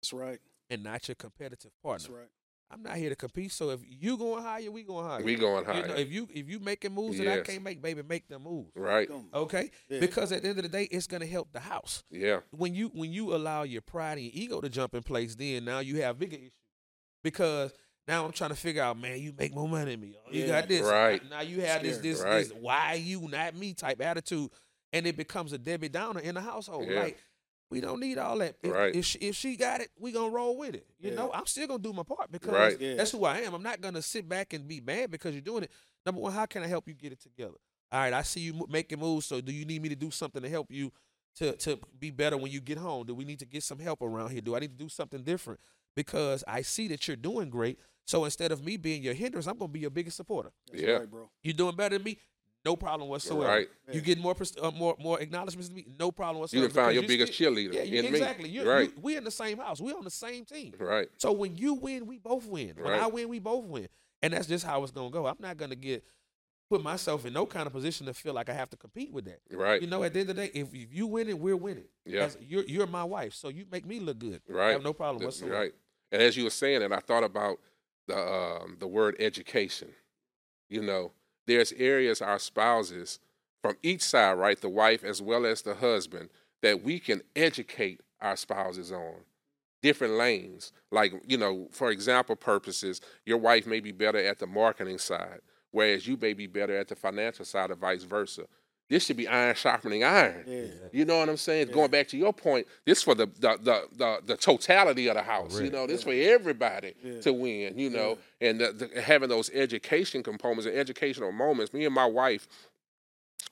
Speaker 3: That's right
Speaker 2: and not your competitive partner.
Speaker 3: That's right.
Speaker 2: I'm not here to compete. So if you going higher, we going higher.
Speaker 1: We going higher.
Speaker 2: You know, if you if you making moves yes. that I can't make, baby, make them moves.
Speaker 1: Right.
Speaker 2: Okay. Yeah. Because at the end of the day, it's gonna help the house.
Speaker 1: Yeah.
Speaker 2: When you when you allow your pride and your ego to jump in place, then now you have bigger issues. Because now I'm trying to figure out, man, you make more money than me. Oh, you yeah. got this.
Speaker 1: Right.
Speaker 2: Now you have this this right. this why you not me type attitude, and it becomes a Debbie Downer in the household. Yeah. Like we don't need all that. If,
Speaker 1: right.
Speaker 2: if, she, if she got it, we gonna roll with it. You
Speaker 3: yeah.
Speaker 2: know, I'm still gonna do my part because
Speaker 1: right.
Speaker 2: yeah. that's who I am. I'm not gonna sit back and be mad because you're doing it. Number one, how can I help you get it together? All right, I see you making moves. So, do you need me to do something to help you to to be better when you get home? Do we need to get some help around here? Do I need to do something different? Because I see that you're doing great. So instead of me being your hindrance, I'm gonna be your biggest supporter.
Speaker 3: That's yeah, right, bro.
Speaker 2: You're doing better than me. No problem whatsoever.
Speaker 1: Right.
Speaker 2: You get more uh, more more acknowledgements than me. No problem whatsoever.
Speaker 1: You can find your biggest still, cheerleader.
Speaker 2: Yeah,
Speaker 1: you,
Speaker 2: exactly.
Speaker 1: You, right.
Speaker 2: You, we in the same house. We're on the same team.
Speaker 1: Right.
Speaker 2: So when you win, we both win. When right. I win, we both win. And that's just how it's gonna go. I'm not gonna get put myself in no kind of position to feel like I have to compete with that.
Speaker 1: Right.
Speaker 2: You know, at the end of the day, if, if you winning, we're winning.
Speaker 1: Yeah.
Speaker 2: As, you're you're my wife, so you make me look good.
Speaker 1: Right.
Speaker 2: I have no problem whatsoever.
Speaker 1: Right. And as you were saying, and I thought about the um, the word education. You know, there's areas our spouses from each side, right, the wife as well as the husband, that we can educate our spouses on different lanes. Like, you know, for example purposes, your wife may be better at the marketing side, whereas you may be better at the financial side, or vice versa. This should be iron sharpening iron.
Speaker 3: Yeah.
Speaker 1: You know what I'm saying? Yeah. Going back to your point, this for the the the the, the totality of the house. Right. You know, this yeah. for everybody to win. You know, and the, the, having those education components and educational moments. Me and my wife,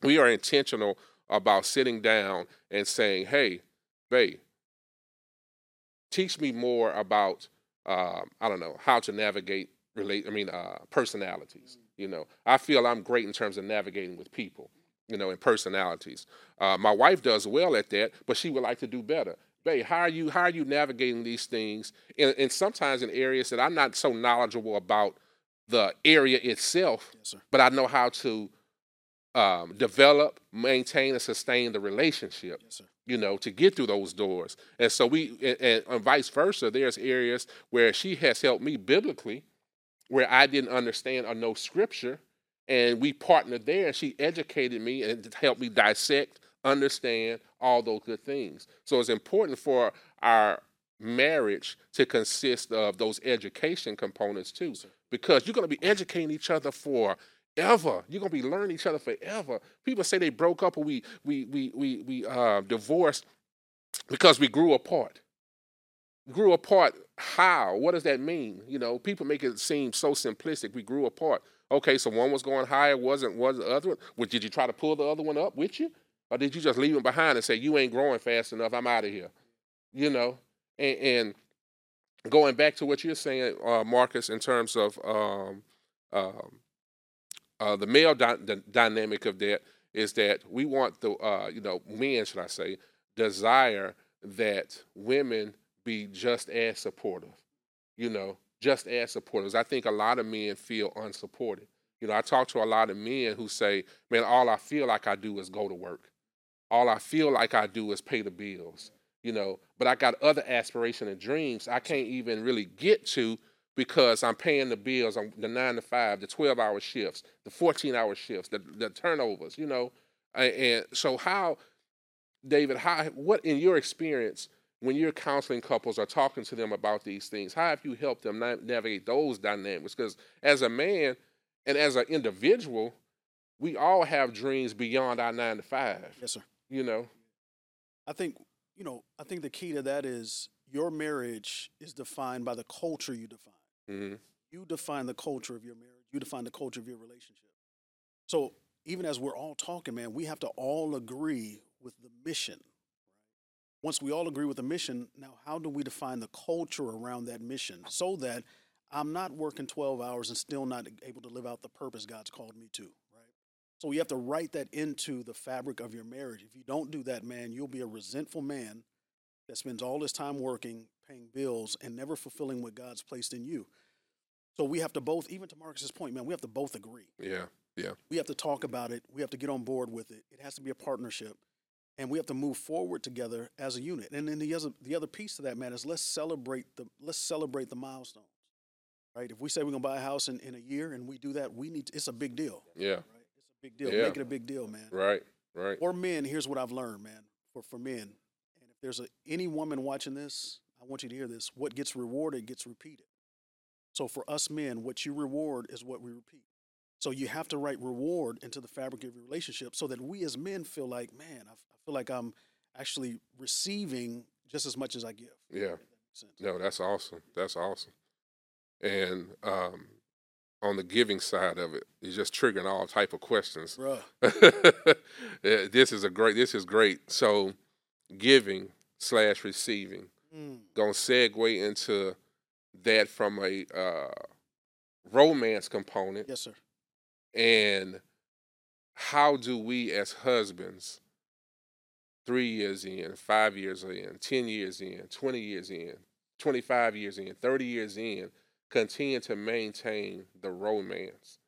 Speaker 1: we are intentional about sitting down and saying, "Hey, babe, teach me more about um, I don't know how to navigate relate. I mean, uh, personalities. You know, I feel I'm great in terms of navigating with people. You know, in personalities. Uh, my wife does well at that, but she would like to do better. Babe, how are you? How are you navigating these things? And, and sometimes in areas that I'm not so knowledgeable about the area itself,
Speaker 3: Yes,
Speaker 1: but I know how to um, develop, maintain, and sustain the relationship
Speaker 3: Yes, sir.
Speaker 1: you know, to get through those doors. And so we, and, and, and vice versa, there's areas where she has helped me biblically, where I didn't understand or know scripture, and we partnered there, and she educated me and helped me dissect, understand all those good things. So it's important for our marriage to consist of those education components too, because you're going to be educating each other for ever. You're gonna be learning each other forever. People say they broke up or we we we we we uh, divorced because we grew apart. Grew apart. How? What does that mean? You know, people make it seem so simplistic. We grew apart. Okay, so one was going higher, wasn't was the other one? Well, did you try to pull the other one up with you, or did you just leave him behind and say you ain't growing fast enough? I'm out of here. You know, and, and going back to what you're saying, uh, Marcus, in terms of um, um, uh, the male dy- the dynamic of that is that we want the uh, you know men should I say desire that women be just as supportive, you know, just as supporters. I think a lot of men feel unsupported. You know, I talk to a lot of men who say, "Man, all I feel like I do is go to work. All I feel like I do is pay the bills." You know, but I got other aspirations and dreams I can't even really get to because I'm paying the bills on the nine to five, the 12 hour shifts, the 14 hour shifts, the, the turnovers, you know. And, and so, how, David, how, what in your experience, when you're counseling couples or talking to them about these things, how have you helped them navigate those dynamics? Because as a man and as an individual, we all have dreams beyond our nine to five,
Speaker 3: Yes, sir.
Speaker 1: you know.
Speaker 3: I think you know. I think the key to that is your marriage is defined by the culture you define.
Speaker 1: hmm
Speaker 3: You define the culture of your marriage. You define the culture of your relationship. So even as we're all talking, man, we have to all agree with the mission. Once we all agree with the mission, now how do we define the culture around that mission so that I'm not working 12 hours and still not able to live out the purpose God's called me to, right? So you have to write that into the fabric of your marriage. If you don't do that, man, you'll be a resentful man that spends all his time working, paying bills, and never fulfilling what God's placed in you. So we have to both, even to Marcus's point, man, we have to both agree.
Speaker 1: Yeah. Yeah.
Speaker 3: We have to talk about it. We have to get on board with it. It has to be a partnership, and we have to move forward together as a unit. And then the other, the other piece to that, man, is let's celebrate the let's celebrate the milestones. Right? If we say we're gonna buy a house in, in a year and we do that, we need it's a big deal.
Speaker 1: Yeah.
Speaker 3: Right? It's a big deal.
Speaker 1: Yeah.
Speaker 3: Make it a big deal, man.
Speaker 1: Right. Right.
Speaker 3: Or men, here's what I've learned, man. For for men, and if there's a, any woman watching this, I want you to hear this. What gets rewarded gets repeated. So for us men, what you reward is what we repeat. So you have to write reward into the fabric of your relationship, so that we as men feel like, man, I, I feel like I'm actually receiving just as much as I give.
Speaker 1: Yeah.
Speaker 3: That.
Speaker 1: No, that's awesome. That's awesome. And um, on the giving side of it, it's just triggering all type of questions. This is a great. This is great. So, giving slash receiving.
Speaker 3: Mm,
Speaker 1: Gonna segue into that from a uh, romance component,
Speaker 3: yes, sir.
Speaker 1: and how do we as husbands, three years in, five years in, ten years in, twenty years in, twenty-five years in, thirty years in, continue to maintain the romance?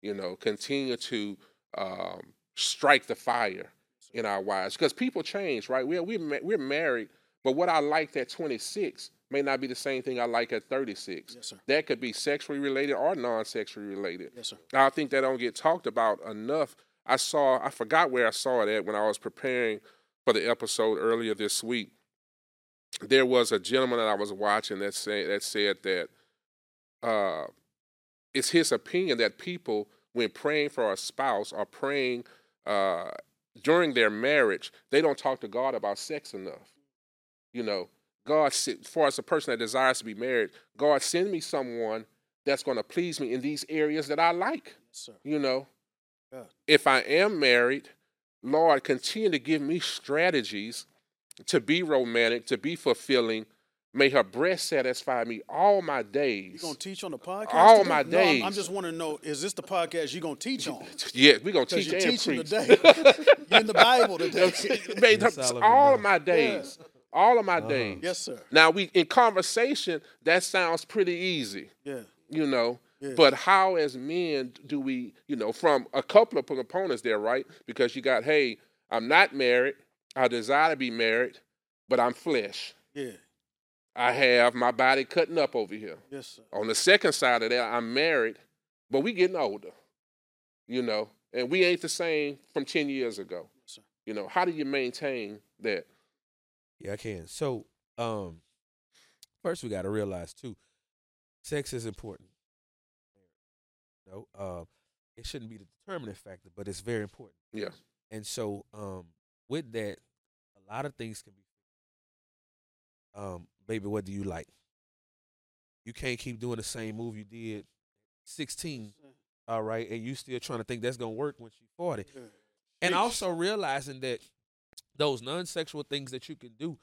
Speaker 1: You know, continue to um, strike the fire in our wives because people change, right? We're we're ma- we're married, but what I liked at 26 may not be the same thing I like at 36.
Speaker 3: Yes, sir.
Speaker 1: That could be sexually related or non-sexually related.
Speaker 3: Yes, sir.
Speaker 1: I think that don't get talked about enough. I saw, I forgot where I saw it at when I was preparing for the episode earlier this week. There was a gentleman that I was watching that say, that said that uh, it's his opinion that people, when praying for a spouse or praying uh, during their marriage, they don't talk to God about sex enough. You know, God, as far as a person that desires to be married, God, send me someone that's going to please me in these areas that I like.
Speaker 3: Yes, sir.
Speaker 1: You know, if I am married, Lord, continue to give me strategies to be romantic, to be fulfilling, May her breast satisfy me all my days.
Speaker 3: You
Speaker 1: days.
Speaker 3: gonna teach on the podcast?
Speaker 1: All
Speaker 3: today?
Speaker 1: my
Speaker 3: No, I'm- I'm, just want to know: is this the podcast you are gonna teach on?
Speaker 1: Yeah, we're gonna teach
Speaker 3: you're
Speaker 1: and
Speaker 3: teaching
Speaker 1: preach.
Speaker 3: today. you're in the Bible today.
Speaker 1: Made
Speaker 2: Miss
Speaker 1: her- all of my days. All of my
Speaker 2: Uh-huh.
Speaker 1: days.
Speaker 3: yes, sir.
Speaker 1: Now we in conversation, that sounds pretty easy,
Speaker 3: Yeah.
Speaker 1: you know.
Speaker 3: Yeah.
Speaker 1: But how as men do we, you know, from a couple of components there, right? Because you got, hey, I'm not married, I desire to be married, but I'm flesh.
Speaker 3: Yeah.
Speaker 1: I have my body cutting up over here.
Speaker 3: Yes, sir.
Speaker 1: On the second side of that, I'm married, but we getting older, you know, and we ain't the same from 10 years ago.
Speaker 3: Yes, sir.
Speaker 1: You know, how do you maintain that?
Speaker 2: Yeah, I can. So, um, first we got to realize too, sex is important. Know, uh, it shouldn't be the determining factor, but it's very important.
Speaker 1: Yeah.
Speaker 2: And so, um, with that, a lot of things can be. Um, baby, what do you like? You can't keep doing the same move you did, sixteen. All right, and you still trying to think that's gonna work when she's forty
Speaker 3: Yeah.
Speaker 2: and also realizing that those non-sexual things that you can do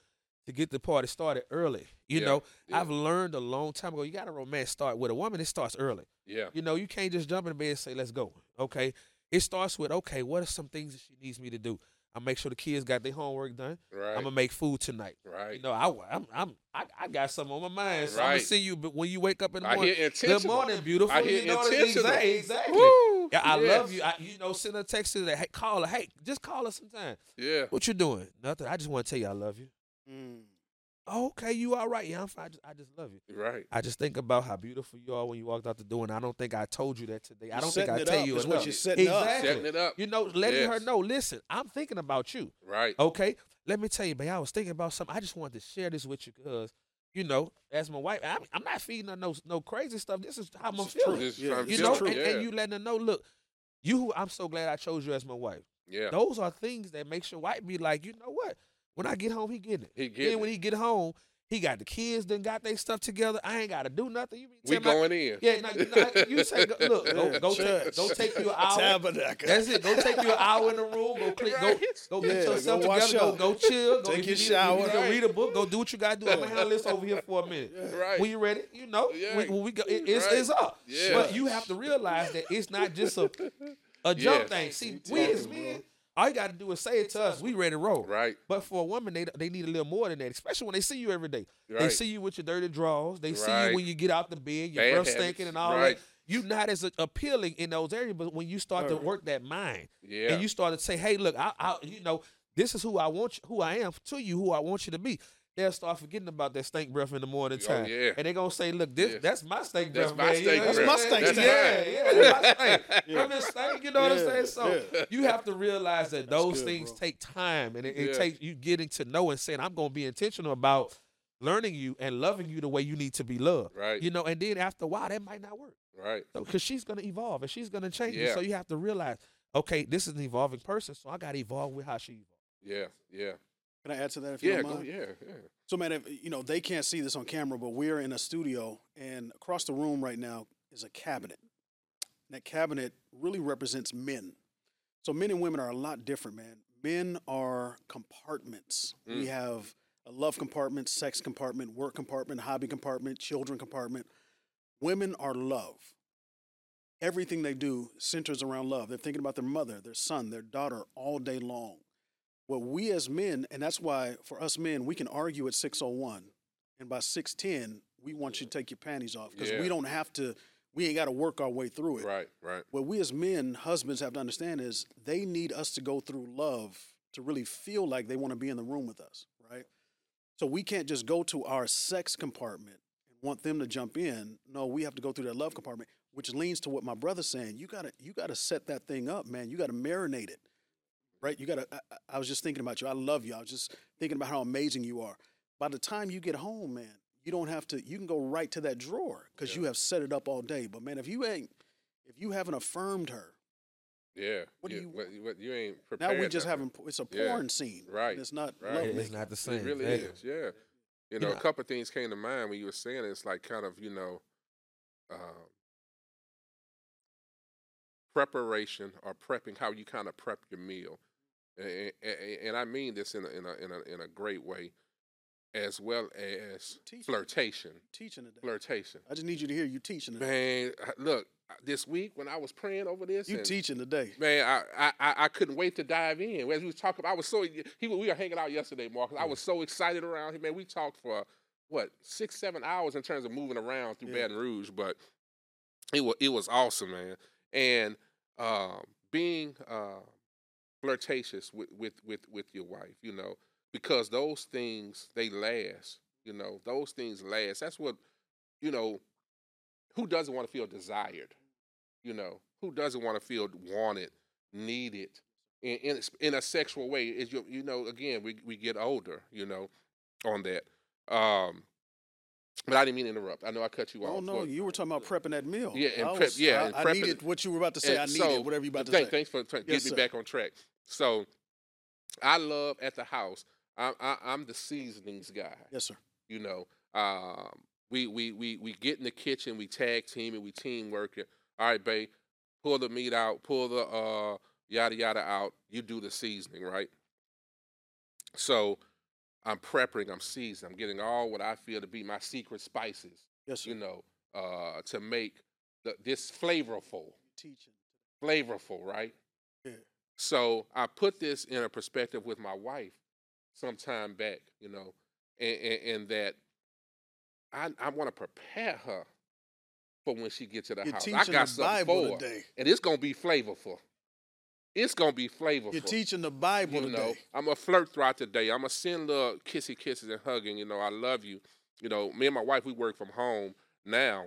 Speaker 2: to get the party started early. You
Speaker 1: Yeah,
Speaker 2: know,
Speaker 1: yeah.
Speaker 2: I've learned a long time ago. You got to romance start with a woman. It starts early.
Speaker 1: Yeah.
Speaker 2: You know, you can't just jump in bed and say, "Let's go." Okay, it starts with, "Okay, what are some things that she needs me to do?" I make sure the kids got their homework done.
Speaker 1: Right.
Speaker 2: I'm gonna make food tonight.
Speaker 1: right.
Speaker 2: You know, I, I'm, I'm, I, I got something on my mind, so I'm gonna see you. But when you wake up in the
Speaker 1: I
Speaker 2: morning,
Speaker 1: hear
Speaker 2: good morning, beautiful.
Speaker 1: I hear
Speaker 2: you know I
Speaker 1: intentional.
Speaker 2: Exactly. exactly.
Speaker 1: Woo!
Speaker 2: Yeah, I
Speaker 1: Yes.
Speaker 2: love you. I, you know, send a text to that. Hey, call her. Hey, just call her sometime.
Speaker 1: Yeah.
Speaker 2: What you doing? Nothing. I just want to tell you I love you.
Speaker 3: Mm.
Speaker 2: Okay, you all right? Yeah, I'm fine. I just, I just love you.
Speaker 1: Right.
Speaker 2: I just think about how beautiful you are when you walked out the door, and I don't think I told you that today. I
Speaker 3: You're
Speaker 2: don't think I tell
Speaker 3: up
Speaker 2: you
Speaker 3: is
Speaker 2: enough.
Speaker 3: what you're setting up.
Speaker 2: exactly.
Speaker 1: Setting it up.
Speaker 2: You know, letting her know. Listen, I'm thinking about you.
Speaker 1: Right.
Speaker 2: Okay, let me tell you, babe. I was thinking about something. I just wanted to share this with you because, you know, as my wife, I'm, I'm not feeding her no no crazy stuff. This is how I'm feeling.
Speaker 1: is
Speaker 3: Yeah,
Speaker 2: You know,
Speaker 1: feel
Speaker 2: and,
Speaker 1: it.
Speaker 2: and you letting her know. Look, you. I'm so glad I chose you as my wife.
Speaker 1: Yeah.
Speaker 2: Those are things that makes your wife be like, you know what? When I get home, he getting it.
Speaker 1: He
Speaker 2: then
Speaker 1: getting
Speaker 2: when he get home, he got the kids. Then got their stuff together. I ain't got to do nothing. You mean
Speaker 1: We
Speaker 2: tell my-
Speaker 1: going in.
Speaker 2: Yeah, now, you, know, you say, go- look, go,
Speaker 3: Yeah,
Speaker 2: go, take, go take you an hour.
Speaker 3: Tabernacle.
Speaker 2: That's it. Go take you an hour in the room. Go clean. Go, go
Speaker 3: Yeah,
Speaker 2: get yourself
Speaker 3: wash
Speaker 2: together. Go, go chill. Go
Speaker 3: Take your
Speaker 2: you
Speaker 3: shower.
Speaker 2: If you
Speaker 1: Right.
Speaker 2: read a book. Go do what you got to do. I'm gonna handle this over here for a minute.
Speaker 1: Right.
Speaker 2: When you ready, you know.
Speaker 1: Yeah.
Speaker 2: When, when we go, it, it's,
Speaker 1: Right.
Speaker 2: it's up.
Speaker 1: Yeah.
Speaker 2: But you have to realize that it's not just a a jump
Speaker 1: Yes.
Speaker 2: thing. See, we as
Speaker 3: talking,
Speaker 2: men, all you got to do is say it to us. We ready to roll.
Speaker 1: Right.
Speaker 2: But for a woman, they they need a little more than that, especially when they see you every day.
Speaker 1: Right.
Speaker 2: They see you with your dirty drawers. They see
Speaker 1: Right.
Speaker 2: you when you get out the bed, your
Speaker 1: Bad
Speaker 2: breath
Speaker 1: habits.
Speaker 2: stinking and all
Speaker 1: Right.
Speaker 2: that. You're not as appealing in those areas, but when you start to work that mind
Speaker 1: Yeah.
Speaker 2: and you start to say, "Hey, look, I, I, you know, this is who I want, you, who I am to you, who I want you to be." They'll start forgetting about that stink breath in the morning
Speaker 1: Oh,
Speaker 2: time,
Speaker 1: yeah.
Speaker 2: and they're gonna say, "Look, this,
Speaker 1: Yes.
Speaker 2: that's my stink
Speaker 1: That's
Speaker 2: breath,
Speaker 1: my
Speaker 2: man. You
Speaker 1: stink
Speaker 2: know
Speaker 3: That's my
Speaker 2: I'm
Speaker 3: stink breath.
Speaker 2: Yeah, yeah, that's my stink.
Speaker 3: Yeah.
Speaker 2: From this stink, you know what I'm saying? So
Speaker 3: yeah.
Speaker 2: you have to realize that those
Speaker 3: good,
Speaker 2: things
Speaker 3: bro.
Speaker 2: take time, and it, it
Speaker 1: Yeah.
Speaker 2: takes you getting to know and saying, "I'm gonna be intentional about." Learning you and loving you the way you need to be loved,
Speaker 1: Right.
Speaker 2: You know, and then after a while, that might not work.
Speaker 1: Right.
Speaker 2: So, because she's gonna evolve and she's gonna change. you.
Speaker 1: Yeah.
Speaker 2: So you have to realize, okay, this is an evolving person, so I got to evolve with how she evolves.
Speaker 1: Yeah. Yeah.
Speaker 3: Can I add to that if you
Speaker 1: Yeah.
Speaker 3: don't
Speaker 1: Go,
Speaker 3: mind?
Speaker 1: yeah. Yeah.
Speaker 3: So, man, if, you know, they can't see this on camera, but we're in a studio, and across the room right now is a cabinet. And that cabinet really represents men. So, men and women are a lot different, man. Men are compartments. We
Speaker 1: Mm.
Speaker 3: have a love compartment, sex compartment, work compartment, hobby compartment, children compartment. Women are love. Everything they do centers around love. They're thinking about their mother, their son, their daughter all day long. Well, we as men, and that's why for us men, we can argue at 601, and by 610, we want you to take your panties off because
Speaker 1: Yeah.
Speaker 3: we don't have to, we ain't got to work our way through it.
Speaker 1: Right. Right.
Speaker 3: What we as men, husbands have to understand is they need us to go through love to really feel like they want to be in the room with us, right? So we can't just go to our sex compartment and want them to jump in. No, we have to go through that love compartment, which leans to what my brother's saying. You gotta you gotta set that thing up, man. You gotta marinate it. Right? You gotta I, I- I was just thinking about you. I love you. I was just thinking about how amazing you are. By the time you get home, man, you don't have to you can go right to that drawer because you have set it up all day. But man, if you ain't if you haven't affirmed her,
Speaker 1: Yeah.
Speaker 3: What do
Speaker 1: you,
Speaker 3: you-
Speaker 1: what, what, you ain't
Speaker 3: now we just
Speaker 1: that
Speaker 3: having it's a
Speaker 1: Yeah.
Speaker 3: porn scene. and
Speaker 1: Right,
Speaker 3: It's not
Speaker 1: right.
Speaker 3: love
Speaker 2: it's not the same.
Speaker 1: It really
Speaker 2: exactly.
Speaker 1: is, yeah. You
Speaker 2: You
Speaker 1: know,
Speaker 2: know-
Speaker 1: a couple of things came to mind when you were saying it. It's like kind of, you know, um, preparation or prepping, how you kind of prep your meal. And, and, I mean this in a, in, a, in, a, in a great way. as well as
Speaker 3: Teaching.
Speaker 1: flirtation.
Speaker 3: teaching today.
Speaker 1: Flirtation.
Speaker 3: I just need you to hear you teaching today.
Speaker 1: Man, look, this week when I was praying over this,
Speaker 3: You teaching today.
Speaker 1: Man, I, I I- couldn't wait to dive in. As we was talking, I was so he we were hanging out yesterday, Marcus. I was so excited around him. Man, we talked for what six seven hours in terms of moving around through
Speaker 3: Yeah.
Speaker 1: Baton Rouge, but it was it was awesome, man. And um, being uh, flirtatious with, with with with your wife, you know, because those things they last. You know, those things last. That's what you know. Who doesn't want to feel desired? You know, who doesn't want to feel wanted, needed in in, in a sexual way? Is you you know again we we get older, you know, on that. Um, but I didn't mean to interrupt. I know I cut you off.
Speaker 3: Oh no,
Speaker 1: but-
Speaker 3: you were talking about prepping that meal.
Speaker 1: Yeah, and
Speaker 3: I
Speaker 1: prep-
Speaker 3: was-
Speaker 1: yeah,
Speaker 3: I,
Speaker 1: and
Speaker 3: I needed what you were about to say. I needed
Speaker 1: so,
Speaker 3: whatever you about to
Speaker 1: thank-
Speaker 3: say.
Speaker 1: Thanks for trying
Speaker 3: Yes,
Speaker 1: get me back on track. So, I love at the house. I, I, I'm the seasonings guy.
Speaker 3: Yes, sir.
Speaker 1: You know, um, we, we we we get in the kitchen, we tag team and we teamwork it. All right, babe, pull the meat out, pull the uh yada yada out. You do the seasoning, right? So, I'm prepping, I'm seasoning, I'm getting all what I feel to be my secret spices.
Speaker 3: Yes, sir.
Speaker 1: You know, uh, to make the, this flavorful
Speaker 3: Teaching.
Speaker 1: flavorful, right?
Speaker 3: Yeah.
Speaker 1: So I put this in a perspective with my wife some time back, you know, and, and, and that I, I want to prepare her for when she gets to the
Speaker 3: You're
Speaker 1: house. I got something for her, and it's gonna be flavorful. It's gonna be flavorful.
Speaker 3: You're teaching the Bible
Speaker 1: you
Speaker 3: today.
Speaker 1: know, I'm a flirt throughout the day. I'm gonna send little kissy kisses and hugging. You know, I love you. You know, me and my wife we work from home now,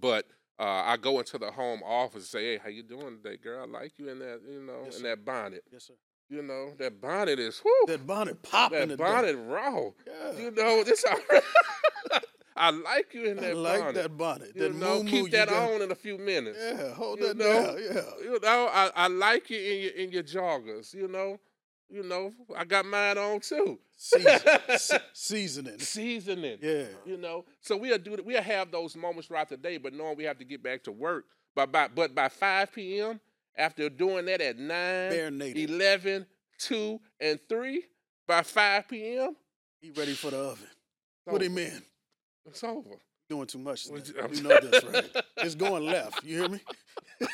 Speaker 1: but uh, I go into the home office and say, "Hey, how you doing today, girl? I like you in that, you know,
Speaker 3: Yes,
Speaker 1: in
Speaker 3: sir.
Speaker 1: that bonnet.
Speaker 3: Yes, sir.
Speaker 1: You know, that bonnet is whoo,
Speaker 3: That bonnet popping
Speaker 1: that
Speaker 3: today.
Speaker 1: bonnet raw.
Speaker 3: Yeah.
Speaker 1: You know, this. I like you in that I
Speaker 3: like
Speaker 1: bonnet.
Speaker 3: that bonnet.
Speaker 1: You
Speaker 3: that
Speaker 1: know,
Speaker 3: moo-moo
Speaker 1: keep
Speaker 3: you
Speaker 1: that
Speaker 3: got-
Speaker 1: on in a few minutes.
Speaker 3: Yeah, hold
Speaker 1: You
Speaker 3: that
Speaker 1: know?
Speaker 3: down. Yeah.
Speaker 1: You know, I, I like you in your in your joggers. You know, you know, I got mine on too.
Speaker 3: Season, se- seasoning.
Speaker 1: Seasoning.
Speaker 3: Yeah.
Speaker 1: You know, so we'll do we'll have those moments throughout the day, but knowing we have to get back to work. But by but by five p.m. after doing that at nine, 11, 2, and three, by five p.m.
Speaker 3: He ready for the oven. Put him in.
Speaker 1: It's over.
Speaker 3: Doing too much.
Speaker 1: Would
Speaker 3: today.
Speaker 1: you-
Speaker 3: You know this, right? It's going left. You hear me?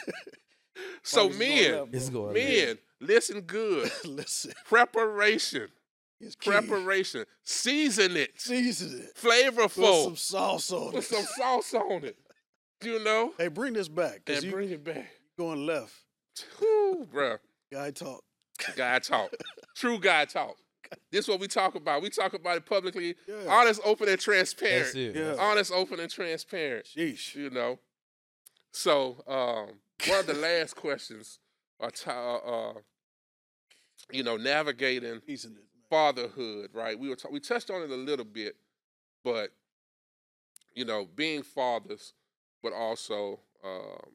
Speaker 1: So
Speaker 3: Marcus, going
Speaker 1: men,
Speaker 3: left,
Speaker 2: It's going
Speaker 1: men, listen good.
Speaker 3: Listen.
Speaker 1: Preparation,
Speaker 3: It's
Speaker 1: preparation. Season it.
Speaker 3: Season it. Put
Speaker 1: Flavorful.
Speaker 3: some sauce on
Speaker 1: Put
Speaker 3: it.
Speaker 1: some sauce on it. You know,
Speaker 3: Hey, bring this back. Cause
Speaker 1: and
Speaker 3: you
Speaker 1: bring it back.
Speaker 3: going left.
Speaker 1: Whew, bruh.
Speaker 3: Guy talk.
Speaker 1: Guy talk. True guy talk. This is what we talk about. We talk about it publicly.
Speaker 3: Yeah.
Speaker 1: Honest, open, and transparent.
Speaker 2: That's it.
Speaker 3: Yeah.
Speaker 1: Honest, open, and transparent.
Speaker 3: Sheesh.
Speaker 1: You know. So, um, one of the last questions are, t- uh, uh, you know, navigating
Speaker 3: it.
Speaker 1: Fatherhood, right? We were t- we touched on it a little bit, but you know, being fathers, but also um,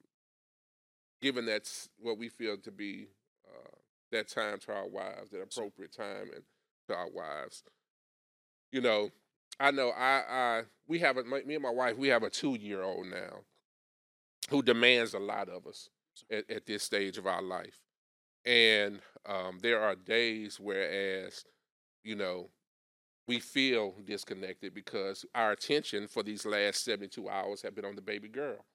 Speaker 1: giving that what we feel to be uh, that time to our wives, that appropriate time and to our wives. You know, I know I I we have a me and my wife we have a two year old now who demands a lot of us at, at this stage of our life, and um, there are days whereas you know, we feel disconnected because our attention for these last 72 hours have been on the baby girl.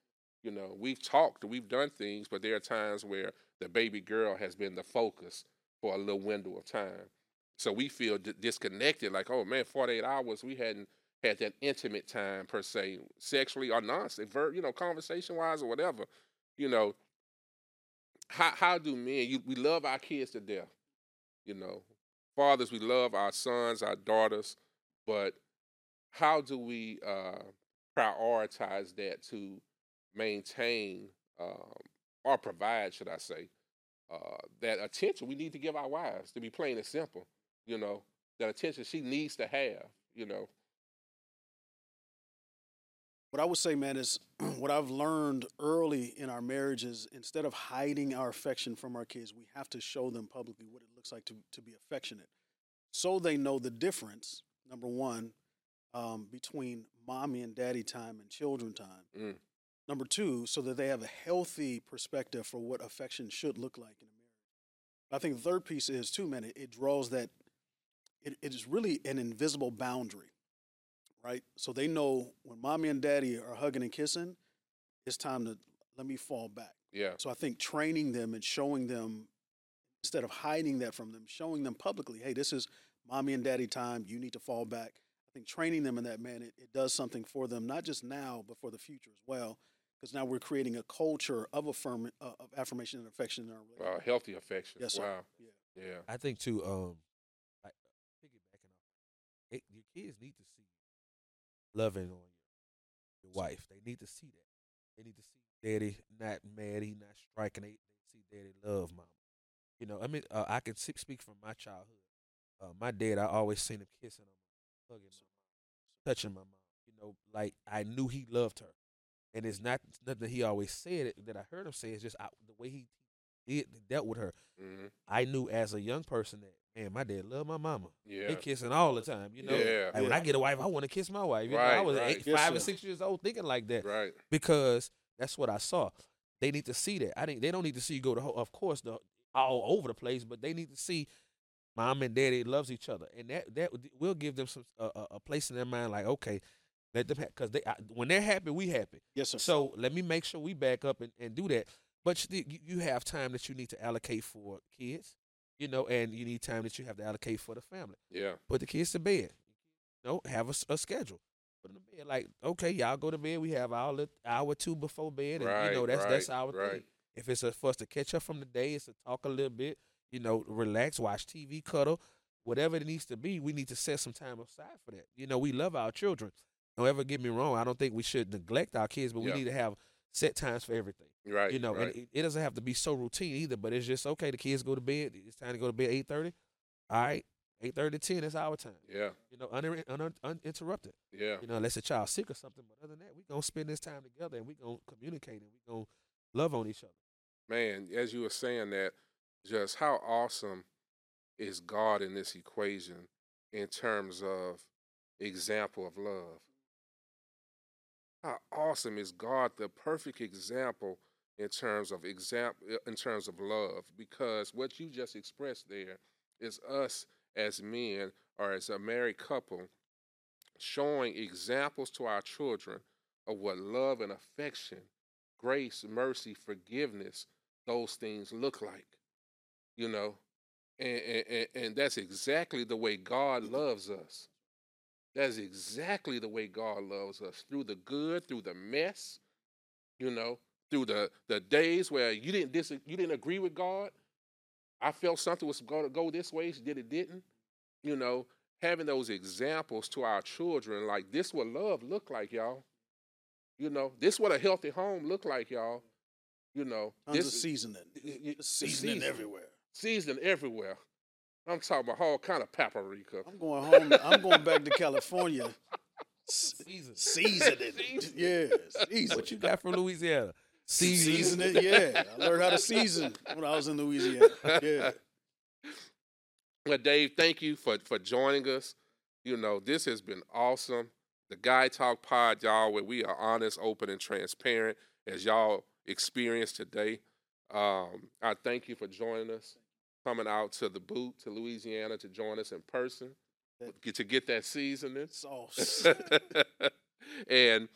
Speaker 1: You know, we've talked, we've done things, but there are times where the baby girl has been the focus for a little window of time. So we feel d- disconnected, like, oh man, 48 hours, we hadn't had that intimate time per se, sexually or not, you know, conversation wise or whatever. You know, how how do men? You, we love our kids to death. You know, fathers, we love our sons, our daughters, but how do we uh, prioritize that to maintain um, or provide, should I say, uh, that attention we need to give our wives, to be plain and simple, you know, that attention she needs to have, you know.
Speaker 3: What I would say, man, is what I've learned early in our marriages, instead of hiding our affection from our kids, we have to show them publicly what it looks like to, to be affectionate. So they know the difference, number one, um, between mommy and daddy time and children time.
Speaker 1: Mm.
Speaker 3: Number two, so that they have a healthy perspective for what affection should look like in a marriage. I think the third piece is too, man, it, it draws that it, it is really an invisible boundary, right? So they know when mommy and daddy are hugging and kissing, it's time to let me fall back.
Speaker 1: Yeah.
Speaker 3: So I think training them and showing them instead of hiding that from them, showing them publicly, hey, this is mommy and daddy time. You need to fall back. I think training them in that man, it, it does something for them, not just now, but for the future as well. Because now we're creating a culture of affirm uh, of affirmation and affection in our relationship.
Speaker 1: Uh, healthy affection.
Speaker 3: Yes, sir.
Speaker 1: Wow.
Speaker 3: Yeah.
Speaker 1: Yeah.
Speaker 2: I think too. Um, kids need to see loving on your, your wife. They need to see that. They need to see daddy not mad. He not striking. They, they see daddy love mama. You know, I mean, uh, I can speak from my childhood. Uh, my dad, I always seen him kissing my hugging my mom, touching my mom. You know, like I knew he loved her, and it's not nothing he always said it, that I heard him say. It's just I, the way he did dealt with her.
Speaker 1: hmm
Speaker 2: I knew as a young person that man, my dad loved my mama.
Speaker 1: Yeah.
Speaker 2: They kissing all the time, you know.
Speaker 1: Yeah.
Speaker 2: Like when I get a wife, I want to kiss my wife. You know,
Speaker 1: Right,
Speaker 2: I was
Speaker 1: right.
Speaker 2: eight,
Speaker 3: Yes,
Speaker 2: five or six years old thinking like that
Speaker 1: Right.
Speaker 2: because that's what I saw. They need to see that. I think they don't need to see you go to, ho- of course, the all over the place, but they need to see mom and daddy loves each other, and that that will give them some a, a- a place in their mind. Like, okay, let them because they I, when they're happy, we happy.
Speaker 3: Yes, sir.
Speaker 2: So let me make sure we back up and, and do that. But still, you, have time that you need to allocate for kids, you know, and you need time that you have to allocate for the family.
Speaker 1: Yeah.
Speaker 2: Put the kids to bed. You know, have a schedule. Put them to bed. Like, okay, y'all go to bed. We have our hour or two before bed, and
Speaker 1: Right,
Speaker 2: you know that's that's our
Speaker 1: right.
Speaker 2: thing. If it's a, for us to catch up from the day, it's to talk a little bit, you know, relax, watch TV, cuddle, whatever it needs to be. We need to set some time aside for that. You know, we love our children. Don't ever get me wrong. I don't think we should neglect our kids, but
Speaker 1: Yeah.
Speaker 2: we need to have set times for everything.
Speaker 1: Right.
Speaker 2: You know,
Speaker 1: Right.
Speaker 2: and it, it doesn't have to be so routine either. But it's just okay. The kids go to bed. It's time to go to bed eight thirty. All right, eight thirty to ten. That's our time.
Speaker 1: yeah.
Speaker 2: You know, uninter- un- uninterrupted.
Speaker 1: Yeah.
Speaker 2: You know, unless the child's sick or something. But other than that, we gonna spend this time together and we gonna communicate and we gonna love on each other.
Speaker 1: Man, as you were saying that, just how awesome is God in this equation in terms of example of love? How awesome is God the perfect example in terms of example in terms of love? Because what you just expressed there is us as men or as a married couple showing examples to our children of what love and affection, grace, mercy, forgiveness, those things look like. You know? And, and, and- and that's exactly the way God loves us. That's exactly the way God loves us through the good, through the mess, you know, through the, the days where you didn't dis- you didn't agree with God. I felt something was going to go this way, did it didn't. You know, having those examples to our children, like this what love look like, y'all. You know, this what a healthy home look like, y'all. You know,
Speaker 3: Tons
Speaker 1: this
Speaker 3: of seasoning.
Speaker 1: y- y-
Speaker 3: Seasoning
Speaker 1: season-
Speaker 3: everywhere.
Speaker 1: seasoning everywhere. I'm talking about all kind of paprika.
Speaker 3: I'm going home. I'm going back to California. S-
Speaker 2: Season.
Speaker 3: Seasoning.
Speaker 1: Season.
Speaker 3: Yeah. Season.
Speaker 2: What you got from Louisiana? Season.
Speaker 3: Season it, yeah. I learned how to season when I was in Louisiana. Yeah.
Speaker 1: Well, Dave, thank you for for joining us. You know, this has been awesome. The Guy Talk Pod, y'all, where we are honest, open, and transparent, as y'all experienced today. Um, I thank you for joining us, coming out to the boot to Louisiana to join us in person, get to get that seasoning.
Speaker 3: Sauce.
Speaker 1: and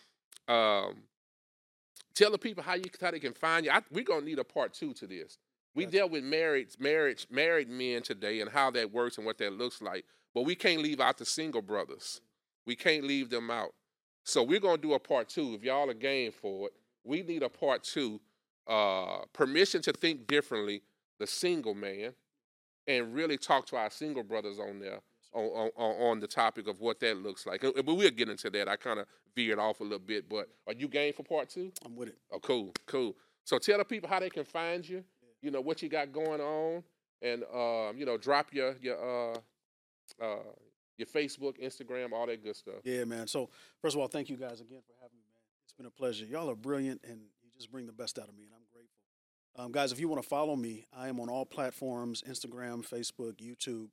Speaker 1: um, tell the people how you how they can find you. I, we're gonna need a part two to this. We
Speaker 3: Gotcha.
Speaker 1: dealt with married marriage married men today and how that works and what that looks like, but we can't leave out the single brothers. We can't leave them out. So we're gonna do a part two. If y'all are game for it, we need a part two. Uh, permission to think differently, the single man, and really talk to our single brothers on there on, on, on the topic of what that looks like. But we'll get into that. I kind of veered off a little bit, but are you game for part two?
Speaker 3: I'm with it.
Speaker 1: Oh, cool, cool. So tell the people how they can find you. You know what you got going on, and um, you know drop your your uh, uh, your Facebook, Instagram, all that good stuff.
Speaker 3: Yeah, man. So first of all, thank you guys again for having me, man. It's been a pleasure. Y'all are brilliant, and you just bring the best out of me, and I'm. Um, guys, if you want to follow me, I am on all platforms: Instagram, Facebook, YouTube,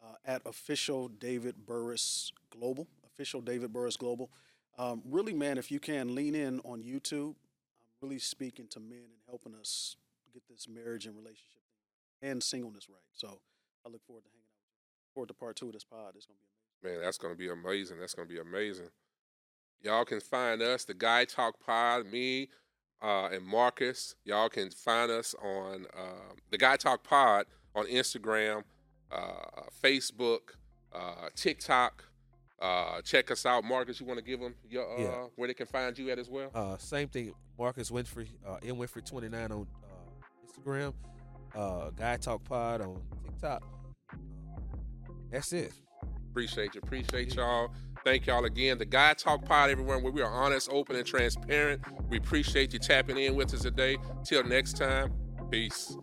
Speaker 3: uh, at official David Burrus Global. Official David Burrus Global. Um, really, man, if you can lean in on YouTube, I'm really speaking to men and helping us get this marriage and relationship and singleness right. So I look forward to hanging out. with you. forward to part two of this pod. It's gonna be amazing.
Speaker 1: Man, that's gonna be amazing. That's gonna be amazing. Y'all can find us, the Guy Talk Pod, me uh, and Marcus. Y'all can find us on uh, the Guy Talk Pod on Instagram, uh, Facebook, uh, TikTok. Uh, check us out, Marcus. You want to give them your uh,
Speaker 2: Yeah.
Speaker 1: where they can find you at as well?
Speaker 2: Uh, same thing. Marcus Winfrey, uh, M Winfrey twenty nine on uh, Instagram. Uh, Guy Talk Pod on TikTok. That's it.
Speaker 1: Appreciate you. Appreciate y'all. Thank y'all again. The Guy Talk Pod, everyone, where we are honest, open, and transparent. We appreciate you tapping in with us today. Till next time, peace.